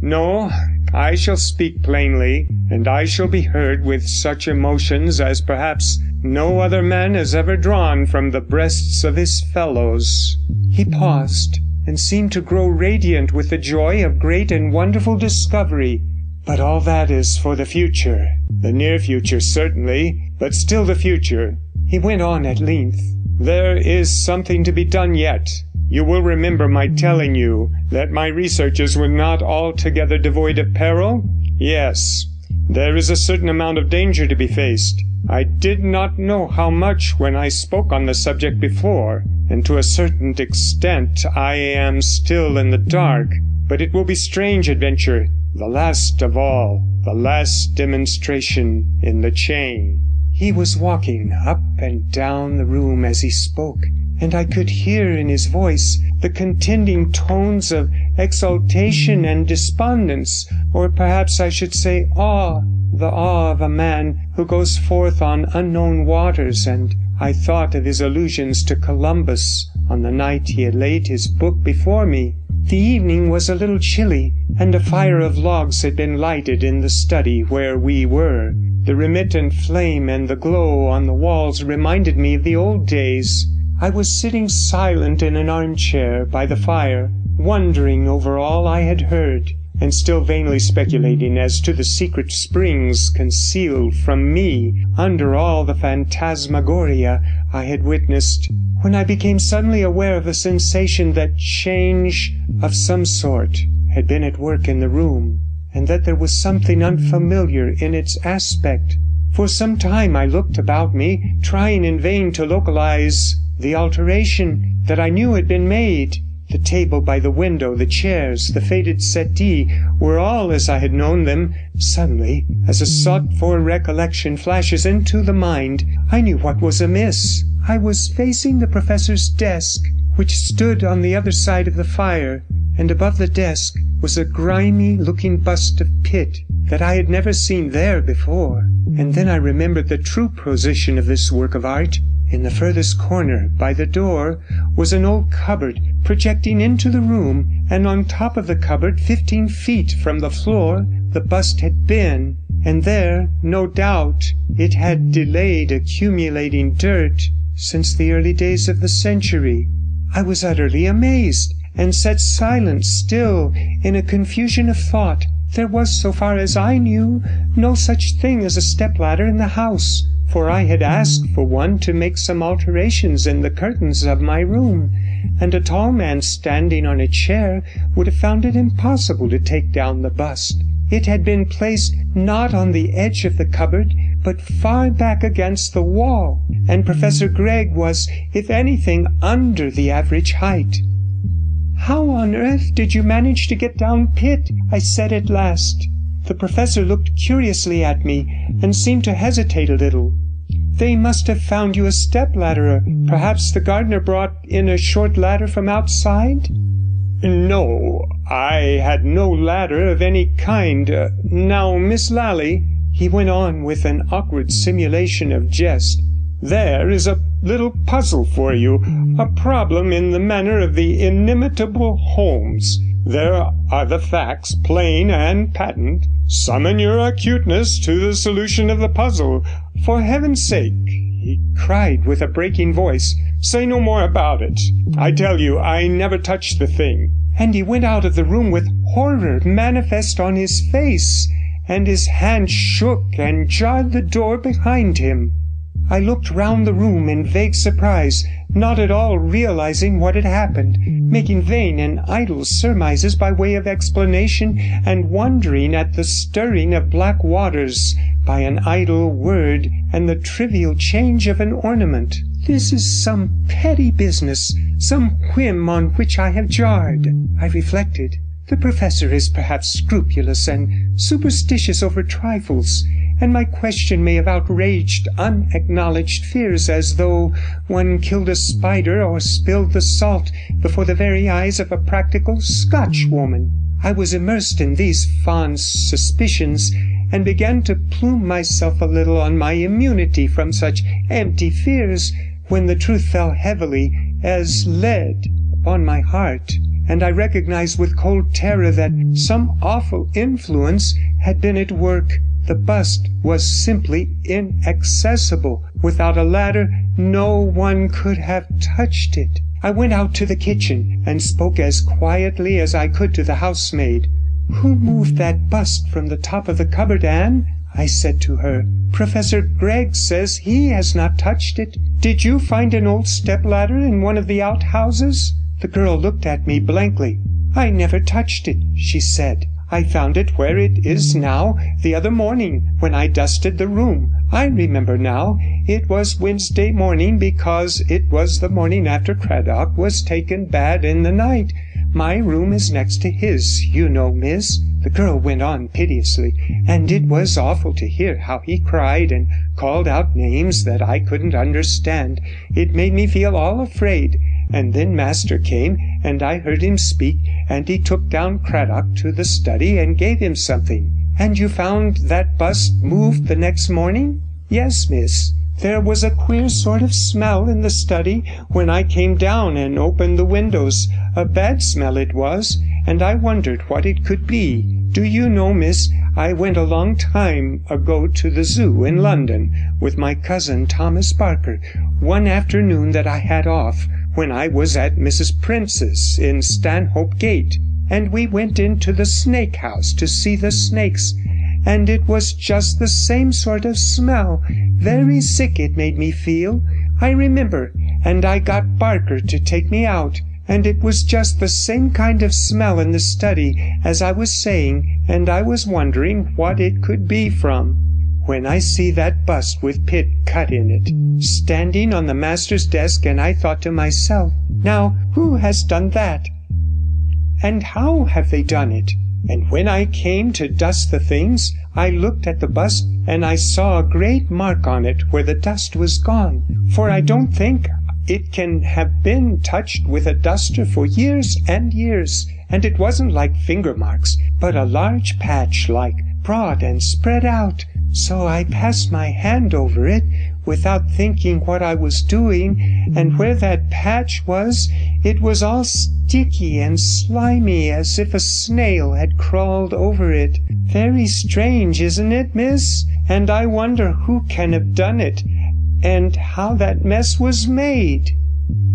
B: No, I shall speak plainly, and I shall be heard with such emotions as perhaps no other man has ever drawn from the breasts of his fellows. He paused and seemed to grow radiant with the joy of great and wonderful discovery. But all that is for the future, the near future certainly, but still the future. He went on at length. There is something to be done yet. You will remember my telling you that my researches were not altogether devoid of peril? Yes, there is a certain amount of danger to be faced. I did not know how much when I spoke on the subject before, and to a certain extent I am still in the dark, but it will be strange adventure, the last of all, the last demonstration in the chain. He was walking up and down the room as he spoke, and I could hear in his voice the contending tones of exultation and despondence, or perhaps I should say awe the awe of a man who goes forth on unknown waters, and I thought of his allusions to Columbus on the night he had laid his book before me. The evening was a little chilly, and a fire of logs had been lighted in the study where we were. The remittent flame and the glow on the walls reminded me of the old days. I was sitting silent in an armchair by the fire, wondering over all I had heard and still vainly speculating as to the secret springs concealed from me under all the phantasmagoria I had witnessed, when I became suddenly aware of a sensation that change of some sort had been at work in the room, and that there was something unfamiliar in its aspect. For some time I looked about me, trying in vain to localize the alteration that I knew had been made. The table by the window, the chairs, the faded settee, were all as I had known them. Suddenly, as a sought for recollection flashes into the mind, I knew what was amiss. I was facing the professor's desk, which stood on the other side of the fire, and above the desk was a grimy looking bust of Pitt that I had never seen there before. And then I remembered the true position of this work of art. In the furthest corner, by the door, was an old cupboard projecting into the room, and on top of the cupboard, fifteen feet from the floor, the bust had been, and there, no doubt, it had delayed accumulating dirt since the early days of the century. I was utterly amazed, and sat silent still in a confusion of thought. There was, so far as I knew, no such thing as a stepladder in the house, for I had asked for one to make some alterations in the curtains of my room, and a tall man standing on a chair would have found it impossible to take down the bust. It had been placed not on the edge of the cupboard, but far back against the wall, and Professor Gregg was, if anything, under the average height. 'How on earth did you manage to get down Pitt?' I said at last. The professor looked curiously at me, and seemed to hesitate a little. 'They must have found you a step ladder. Perhaps the gardener brought in a short ladder from outside?' 'No, I had no ladder of any kind. Uh, now, Miss Lally,' he went on with an awkward simulation of jest, 'there is a little puzzle for you, a problem in the manner of the inimitable Holmes. There are the facts, plain and patent. Summon your acuteness to the solution of the puzzle. For heaven's sake,' he cried with a breaking voice, 'say no more about it. I tell you I never touched the thing.' And he went out of the room with horror manifest on his face, and his hand shook and jarred the door behind him. I looked round the room in vague surprise, not at all realizing what had happened, making vain and idle surmises by way of explanation, and wondering at the stirring of black waters by an idle word and the trivial change of an ornament. This is some petty business, some whim on which I have jarred, I reflected. The professor is perhaps scrupulous and superstitious over trifles, and my question may have outraged unacknowledged fears, as though one killed a spider or spilled the salt before the very eyes of a practical Scotchwoman. I was immersed in these fond suspicions, and began to plume myself a little on my immunity from such empty fears, when the truth fell heavily as lead upon my heart, and I recognized with cold terror that some awful influence had been at work. The bust was simply inaccessible. Without a ladder no one could have touched it. I went out to the kitchen, and spoke as quietly as I could to the housemaid. 'Who moved that bust from the top of the cupboard, Anne?' I said to her, "Professor Gregg says he has not touched it. Did you find an old step ladder in one of the outhouses?' The girl looked at me blankly. "I never touched it,' she said. "I found it where it is now the other morning when I dusted the room. I remember now, it was Wednesday morning, because it was the morning after Cradock was taken bad in the night. My room is next to his, you know, miss.' The girl went on piteously, and it was awful to hear how he cried and called out names that I couldn't understand. It made me feel all afraid. And then master came, and I heard him speak, and he took down Cradock to the study and gave him something.' 'And you found that bust moved the next morning?' 'Yes, miss. There was a queer sort of smell in the study when I came down and opened the windows, a bad smell it was, and I wondered what it could be. Do you know, miss, I went a long time ago to the Zoo in London with my cousin Thomas Barker, one afternoon that I had off, when I was at Mrs Prince's in Stanhope Gate, and we went into the snake house to see the snakes, and it was just the same sort of smell, very sick it made me feel, I remember, and I got Barker to take me out, and it was just the same kind of smell in the study as I was saying, and I was wondering what it could be from.' when I see that bust with Pitt cut in it, standing on the master's desk, and I thought to myself, now who has done that? And how have they done it? And when I came to dust the things, I looked at the bust, and I saw a great mark on it where the dust was gone, for I don't think it can have been touched with a duster for years and years, and it wasn't like finger marks, but a large patch like, broad and spread out. So I passed my hand over it without thinking what I was doing, and where that patch was, it was all sticky and slimy as if a snail had crawled over it. Very strange, isn't it, miss? And I wonder who can have done it, and how that mess was made.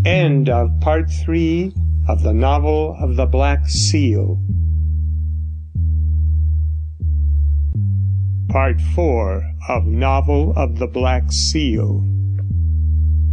B: End of part three of the novel of the Black Seal. Part 4 of Novel of the Black Seal.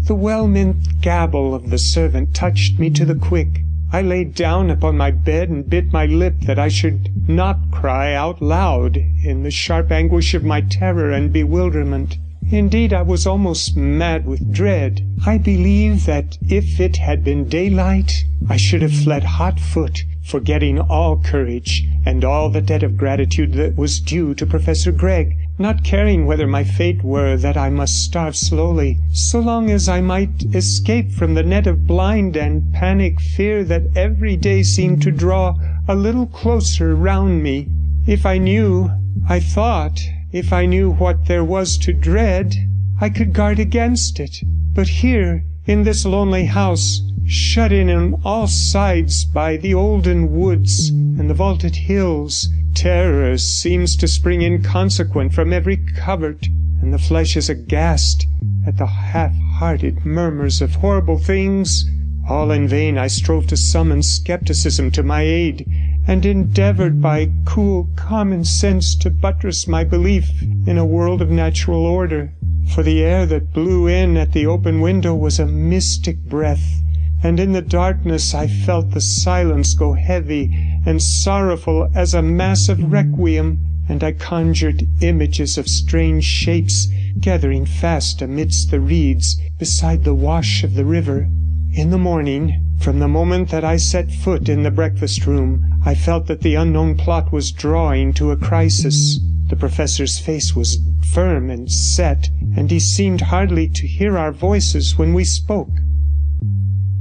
B: The well meant gabble of the servant touched me to the quick. I lay down upon my bed and bit my lip that I should not cry out loud in the sharp anguish of my terror and bewilderment. Indeed, I was almost mad with dread. I believe that if it had been daylight, I should have fled hot foot forgetting all courage and all the debt of gratitude that was due to Professor Gregg, not caring whether my fate were that I must starve slowly, so long as I might escape from the net of blind and panic fear that every day seemed to draw a little closer round me. If I knew, I thought, if I knew what there was to dread, I could guard against it. But here, in this lonely house, shut in on all sides by the olden woods and the vaulted hills. Terror seems to spring inconsequent from every covert, and the flesh is aghast at the half-hearted murmurs of horrible things. All in vain I strove to summon skepticism to my aid, and endeavoured by cool common sense to buttress my belief in a world of natural order. For the air that blew in at the open window was a mystic breath and in the darkness I felt the silence go heavy and sorrowful as a massive requiem, and I conjured images of strange shapes gathering fast amidst the reeds beside the wash of the river. In the morning, from the moment that I set foot in the breakfast room, I felt that the unknown plot was drawing to a crisis. The professor's face was firm and set, and he seemed hardly to hear our voices when we spoke.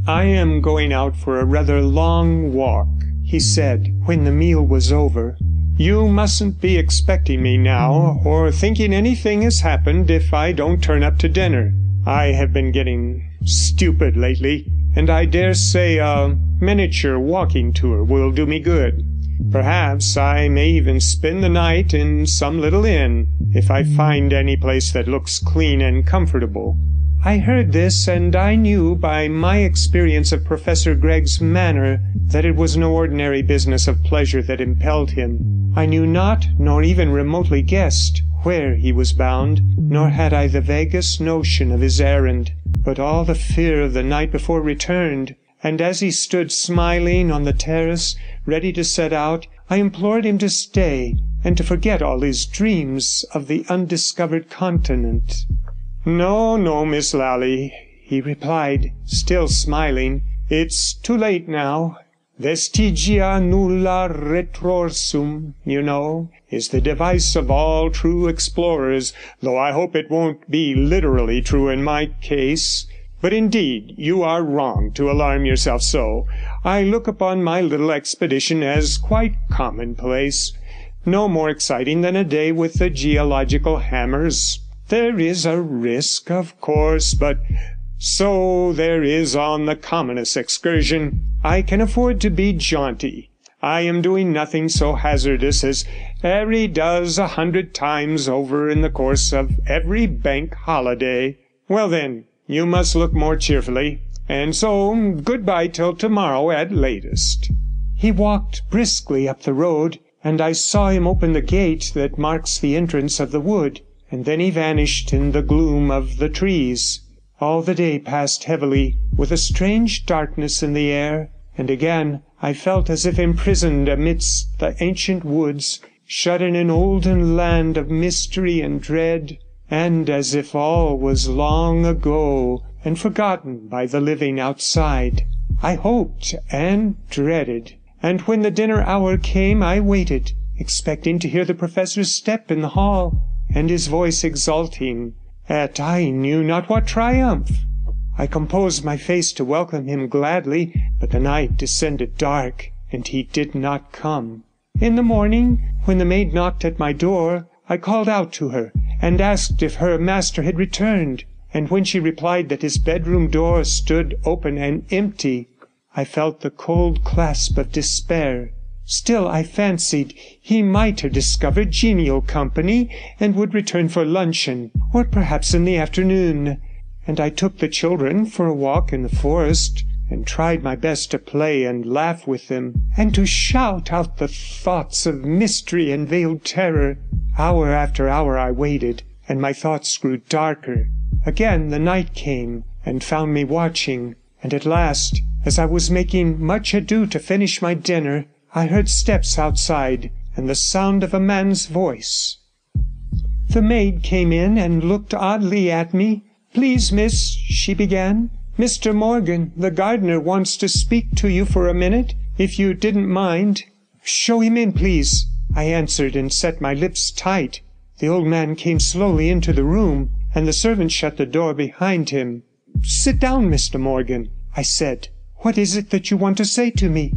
B: I am going out for a rather long walk, he said, when the meal was over. You mustn't be expecting me now, or thinking anything has happened if I don't turn up to dinner. I have been getting stupid lately, and I dare say a miniature walking tour will do me good. Perhaps I may even spend the night in some little inn, if I find any place that looks clean and comfortable. I heard this, and I knew by my experience of Professor Gregg's manner that it was no ordinary business of pleasure that impelled him. I knew not, nor even remotely guessed, where he was bound, nor had I the vaguest notion of his errand. But all the fear of the night before returned, and as he stood smiling on the terrace, ready to set out, I implored him to stay, and to forget all his dreams of the undiscovered continent. No, no, Miss Lally, he replied, still smiling. It's too late now. Vestigia nulla retrorsum, you know, is the device of all true explorers, though I hope it won't be literally true in my case. But indeed you are wrong to alarm yourself so. I look upon my little expedition as quite commonplace, no more exciting than a day with the geological hammers. There is a risk, of course, but so there is on the commonest excursion. I can afford to be jaunty. I am doing nothing so hazardous as 'Arry does a hundred times over in the course of every bank holiday. Well, then, you must look more cheerfully, and so goodbye till tomorrow at latest.' He walked briskly up the road, and I saw him open the gate that marks the entrance of the wood and then he vanished in the gloom of the trees. All the day passed heavily, with a strange darkness in the air, and again I felt as if imprisoned amidst the ancient woods shut in an olden land of mystery and dread, and as if all was long ago and forgotten by the living outside. I hoped and dreaded, and when the dinner hour came I waited, expecting to hear the professor's step in the hall, and his voice exulting at I knew not what triumph. I composed my face to welcome him gladly, but the night descended dark, and he did not come. In the morning, when the maid knocked at my door, I called out to her, and asked if her master had returned, and when she replied that his bedroom door stood open and empty, I felt the cold clasp of despair. Still I fancied he might have discovered genial company, and would return for luncheon, or perhaps in the afternoon and I took the children for a walk in the forest, and tried my best to play and laugh with them, and to shout out the thoughts of mystery and veiled terror. Hour after hour I waited, and my thoughts grew darker. Again the night came, and found me watching, and at last, as I was making much ado to finish my dinner, I heard steps outside, and the sound of a man's voice. The maid came in and looked oddly at me, Please, miss, she began, Mr. Morgan, the gardener, wants to speak to you for a minute, if you didn't mind. Show him in, please, I answered, and set my lips tight. The old man came slowly into the room, and the servant shut the door behind him. Sit down, Mr. Morgan, I said. What is it that you want to say to me?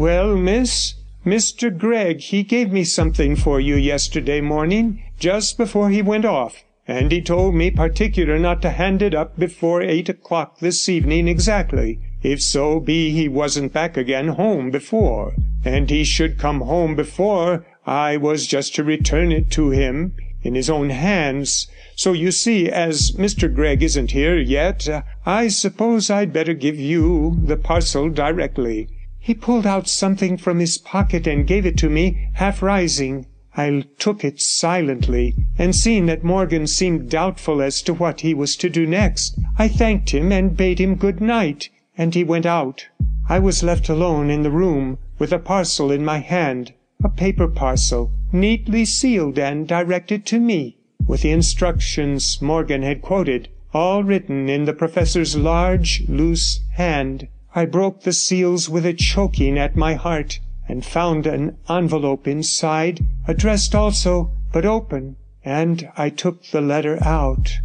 B: Well, miss, Mr. Gregg, he gave me something for you yesterday morning, just before he went off and he told me particular not to hand it up before eight o'clock this evening exactly, if so be he wasn't back again home before, and he should come home before I was just to return it to him in his own hands. So you see, as Mr. Gregg isn't here yet, I suppose I'd better give you the parcel directly. He pulled out something from his pocket and gave it to me, half rising. I took it silently, and seeing that Morgan seemed doubtful as to what he was to do next, I thanked him and bade him good night, and he went out. I was left alone in the room with a parcel in my hand, a paper parcel, neatly sealed and directed to me, with the instructions Morgan had quoted, all written in the professor's large, loose hand. I broke the seals with a choking at my heart and found an envelope inside, addressed also, but open, and I took the letter out.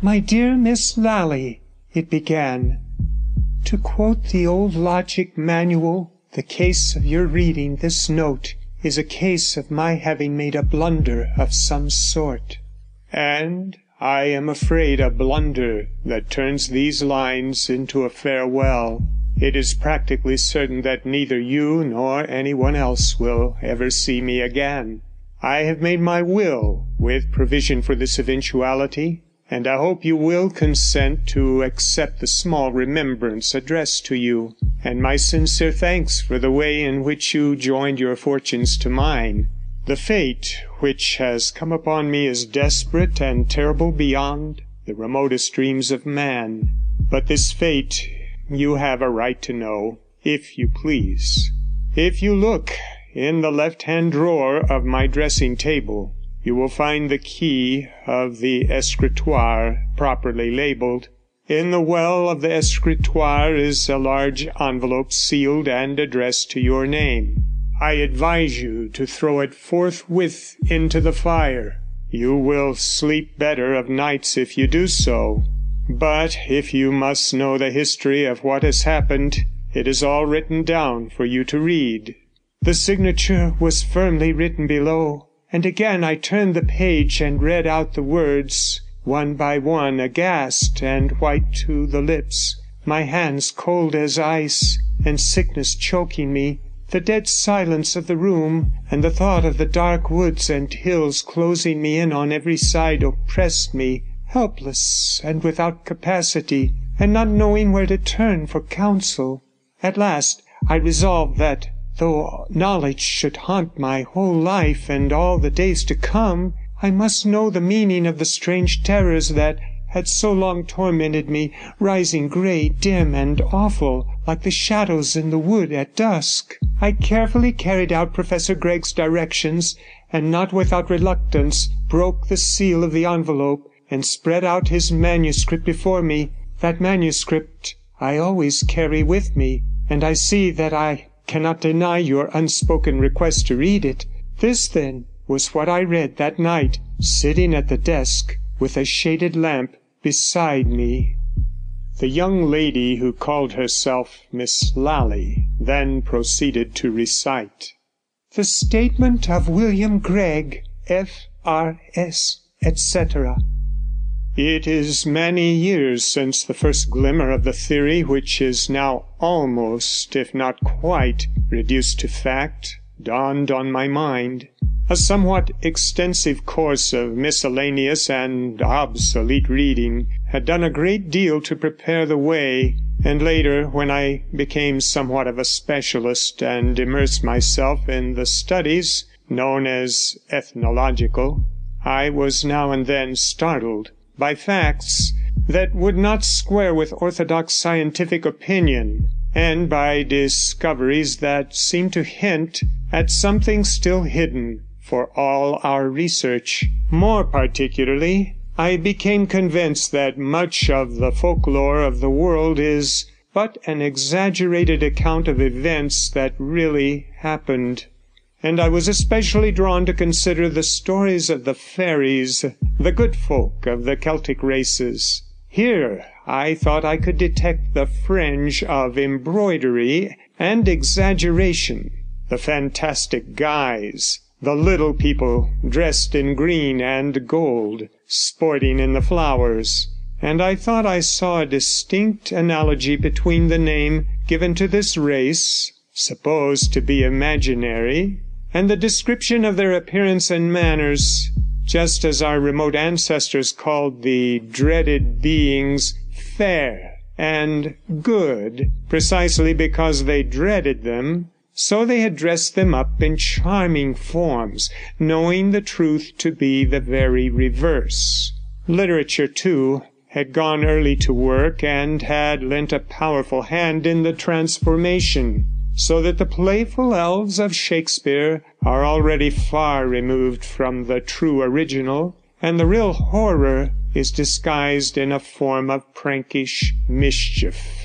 B: My dear Miss Lally, it began, to quote the old logic manual, the case of your reading this note is a case of my having made a blunder of some sort. And I am afraid a blunder that turns these lines into a farewell. It is practically certain that neither you nor anyone else will ever see me again. I have made my will with provision for this eventuality, and I hope you will consent to accept the small remembrance addressed to you, and my sincere thanks for the way in which you joined your fortunes to mine. The fate which has come upon me is desperate and terrible beyond the remotest dreams of man, but this fate you have a right to know, if you please. If you look in the left-hand drawer of my dressing table, you will find the key of the escritoire properly labelled. In the well of the escritoire is a large envelope sealed and addressed to your name. I advise you to throw it forthwith into the fire. You will sleep better of nights if you do so. But if you must know the history of what has happened, it is all written down for you to read.' The signature was firmly written below, and again I turned the page and read out the words, one by one, aghast and white to the lips, my hands cold as ice, and sickness choking me. The dead silence of the room, and the thought of the dark woods and hills closing me in on every side oppressed me helpless and without capacity, and not knowing where to turn for counsel. At last I resolved that, though knowledge should haunt my whole life and all the days to come, I must know the meaning of the strange terrors that had so long tormented me, rising grey, dim, and awful, like the shadows in the wood at dusk. I carefully carried out Professor Gregg's directions, and not without reluctance broke the seal of the envelope, and spread out his manuscript before me. That manuscript I always carry with me, and I see that I cannot deny your unspoken request to read it. This, then, was what I read that night, sitting at the desk with a shaded lamp beside me. The young lady who called herself Miss Lally then proceeded to recite. The statement of William Gregg, F.R.S., etc. It is many years since the first glimmer of the theory which is now almost, if not quite, reduced to fact, dawned on my mind. A somewhat extensive course of miscellaneous and obsolete reading had done a great deal to prepare the way, and later, when I became somewhat of a specialist and immersed myself in the studies known as ethnological, I was now and then startled by facts that would not square with orthodox scientific opinion, and by discoveries that seemed to hint at something still hidden for all our research. More particularly, I became convinced that much of the folklore of the world is but an exaggerated account of events that really happened and I was especially drawn to consider the stories of the fairies, the good folk of the Celtic races. Here I thought I could detect the fringe of embroidery and exaggeration, the fantastic guise, the little people dressed in green and gold, sporting in the flowers, and I thought I saw a distinct analogy between the name given to this race, supposed to be imaginary, and the description of their appearance and manners, just as our remote ancestors called the dreaded beings fair and good precisely because they dreaded them, so they had dressed them up in charming forms, knowing the truth to be the very reverse. Literature, too, had gone early to work and had lent a powerful hand in the transformation so that the playful elves of Shakespeare are already far removed from the true original, and the real horror is disguised in a form of prankish mischief.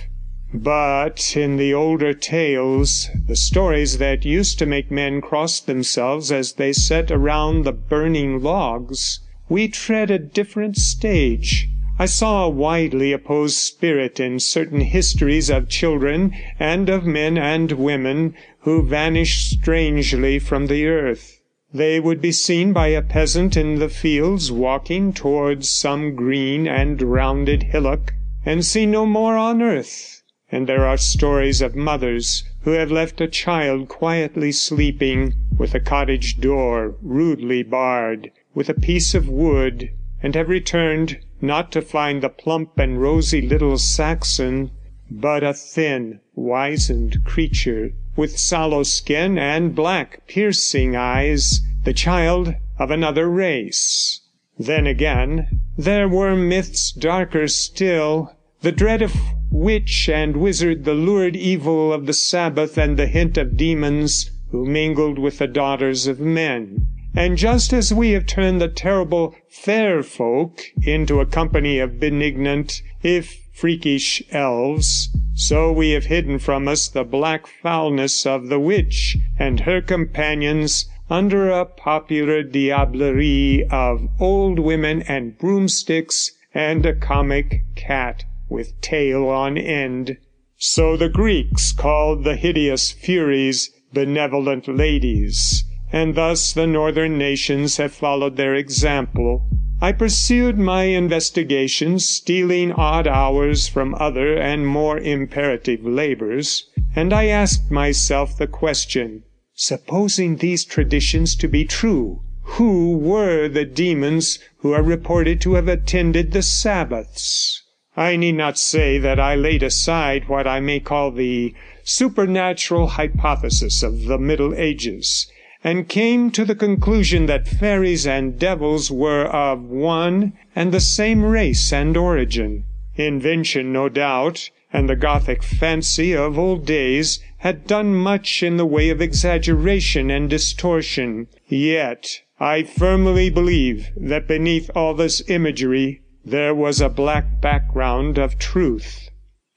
B: But in the older tales, the stories that used to make men cross themselves as they sat around the burning logs, we tread a different stage I saw a widely opposed spirit in certain histories of children and of men and women who vanished strangely from the earth. They would be seen by a peasant in the fields walking towards some green and rounded hillock, and seen no more on earth. And there are stories of mothers who have left a child quietly sleeping, with a cottage door rudely barred with a piece of wood, and have returned not to find the plump and rosy little Saxon, but a thin, wizened creature, with sallow skin and black, piercing eyes, the child of another race. Then again, there were myths darker still, the dread of witch and wizard, the lurid evil of the Sabbath, and the hint of demons who mingled with the daughters of men. And just as we have turned the terrible fair folk into a company of benignant, if freakish elves, so we have hidden from us the black foulness of the witch and her companions under a popular diablerie of old women and broomsticks and a comic cat with tail on end. So the Greeks called the hideous Furies benevolent ladies and thus the northern nations have followed their example. I pursued my investigations, stealing odd hours from other and more imperative labors, and I asked myself the question, supposing these traditions to be true, who were the demons who are reported to have attended the Sabbaths? I need not say that I laid aside what I may call the supernatural hypothesis of the Middle Ages and came to the conclusion that fairies and devils were of one and the same race and origin. Invention, no doubt, and the Gothic fancy of old days had done much in the way of exaggeration and distortion, yet I firmly believe that beneath all this imagery there was a black background of truth.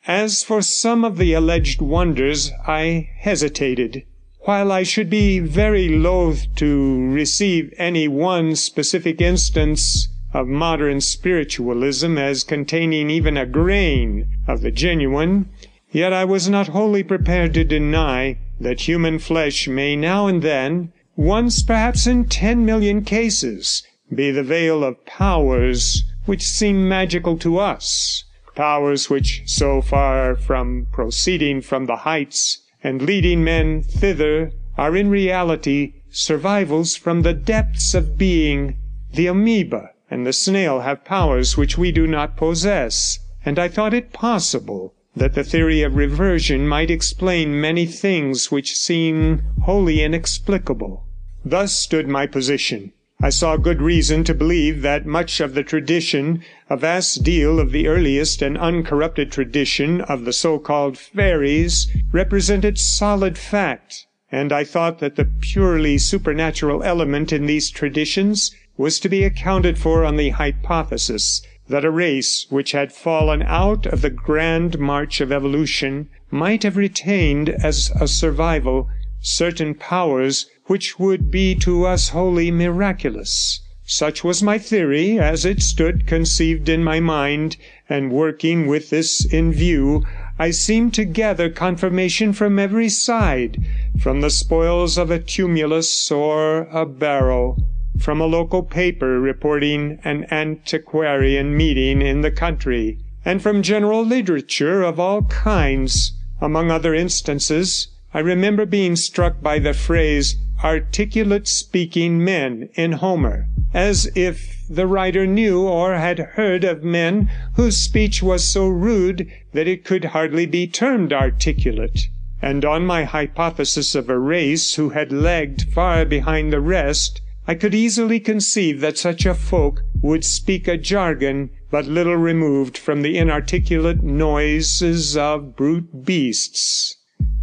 B: As for some of the alleged wonders, I hesitated. While I should be very loath to receive any one specific instance of modern spiritualism as containing even a grain of the genuine, yet I was not wholly prepared to deny that human flesh may now and then, once perhaps in ten million cases, be the veil of powers which seem magical to us, powers which, so far from proceeding from the heights and leading men thither, are in reality survivals from the depths of being. The amoeba and the snail have powers which we do not possess, and I thought it possible that the theory of reversion might explain many things which seem wholly inexplicable. Thus stood my position. I saw good reason to believe that much of the tradition, a vast deal of the earliest and uncorrupted tradition of the so called fairies, represented solid fact, and I thought that the purely supernatural element in these traditions was to be accounted for on the hypothesis that a race which had fallen out of the grand march of evolution might have retained as a survival certain powers which would be to us wholly miraculous. Such was my theory as it stood conceived in my mind, and working with this in view, I seemed to gather confirmation from every side, from the spoils of a tumulus or a barrow, from a local paper reporting an antiquarian meeting in the country, and from general literature of all kinds. Among other instances, I remember being struck by the phrase articulate speaking men in Homer, as if the writer knew or had heard of men whose speech was so rude that it could hardly be termed articulate; and on my hypothesis of a race who had lagged far behind the rest, I could easily conceive that such a folk would speak a jargon but little removed from the inarticulate noises of brute beasts.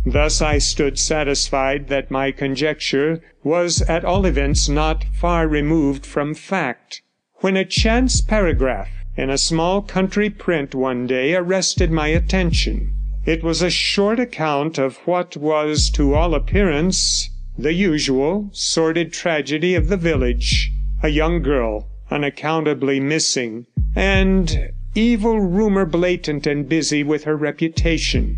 B: Thus I stood satisfied that my conjecture was at all events not far removed from fact, when a chance paragraph in a small country print one day arrested my attention. It was a short account of what was to all appearance the usual sordid tragedy of the village a young girl unaccountably missing, and evil rumour blatant and busy with her reputation.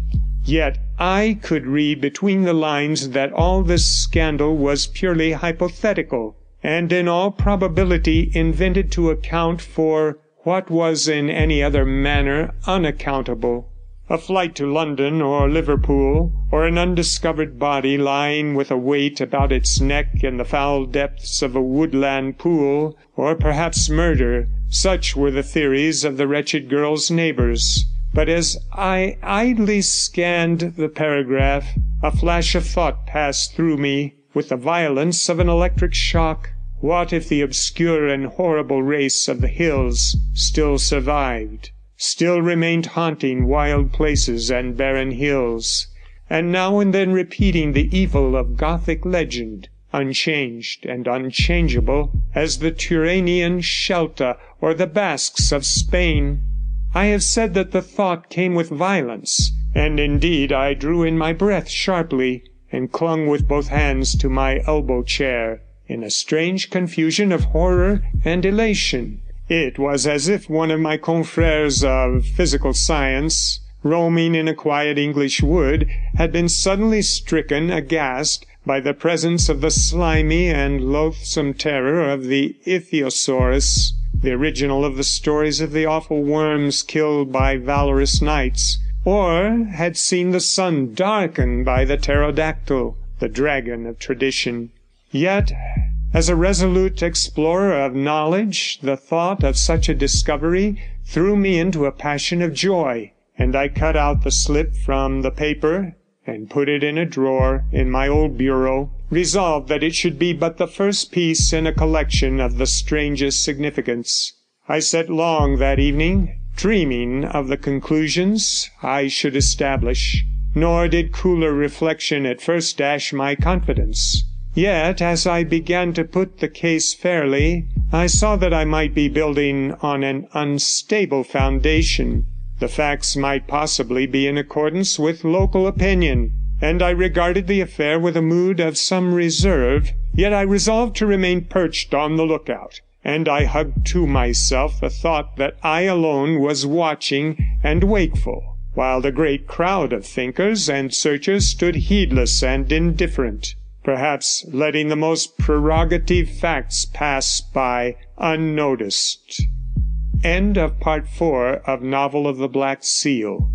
B: Yet I could read between the lines that all this scandal was purely hypothetical, and in all probability invented to account for what was in any other manner unaccountable. A flight to London or Liverpool, or an undiscovered body lying with a weight about its neck in the foul depths of a woodland pool, or perhaps murder, such were the theories of the wretched girl's neighbours. But as I idly scanned the paragraph, a flash of thought passed through me with the violence of an electric shock. What if the obscure and horrible race of the hills still survived, still remained haunting wild places and barren hills, and now and then repeating the evil of Gothic legend, unchanged and unchangeable as the Turanian Shelta or the Basques of Spain? I have said that the thought came with violence, and indeed I drew in my breath sharply, and clung with both hands to my elbow chair, in a strange confusion of horror and elation. It was as if one of my confreres of physical science, roaming in a quiet English wood, had been suddenly stricken aghast by the presence of the slimy and loathsome terror of the ichthyosaurus the original of the stories of the awful worms killed by valorous knights, or had seen the sun darkened by the pterodactyl, the dragon of tradition. Yet, as a resolute explorer of knowledge, the thought of such a discovery threw me into a passion of joy, and I cut out the slip from the paper and put it in a drawer in my old bureau, resolved that it should be but the first piece in a collection of the strangest significance. I sat long that evening, dreaming of the conclusions I should establish, nor did cooler reflection at first dash my confidence. Yet, as I began to put the case fairly, I saw that I might be building on an unstable foundation. The facts might possibly be in accordance with local opinion, and I regarded the affair with a mood of some reserve, yet I resolved to remain perched on the lookout, and I hugged to myself the thought that I alone was watching and wakeful, while the great crowd of thinkers and searchers stood heedless and indifferent perhaps letting the most prerogative facts pass by unnoticed. End of part four of Novel of the Black Seal.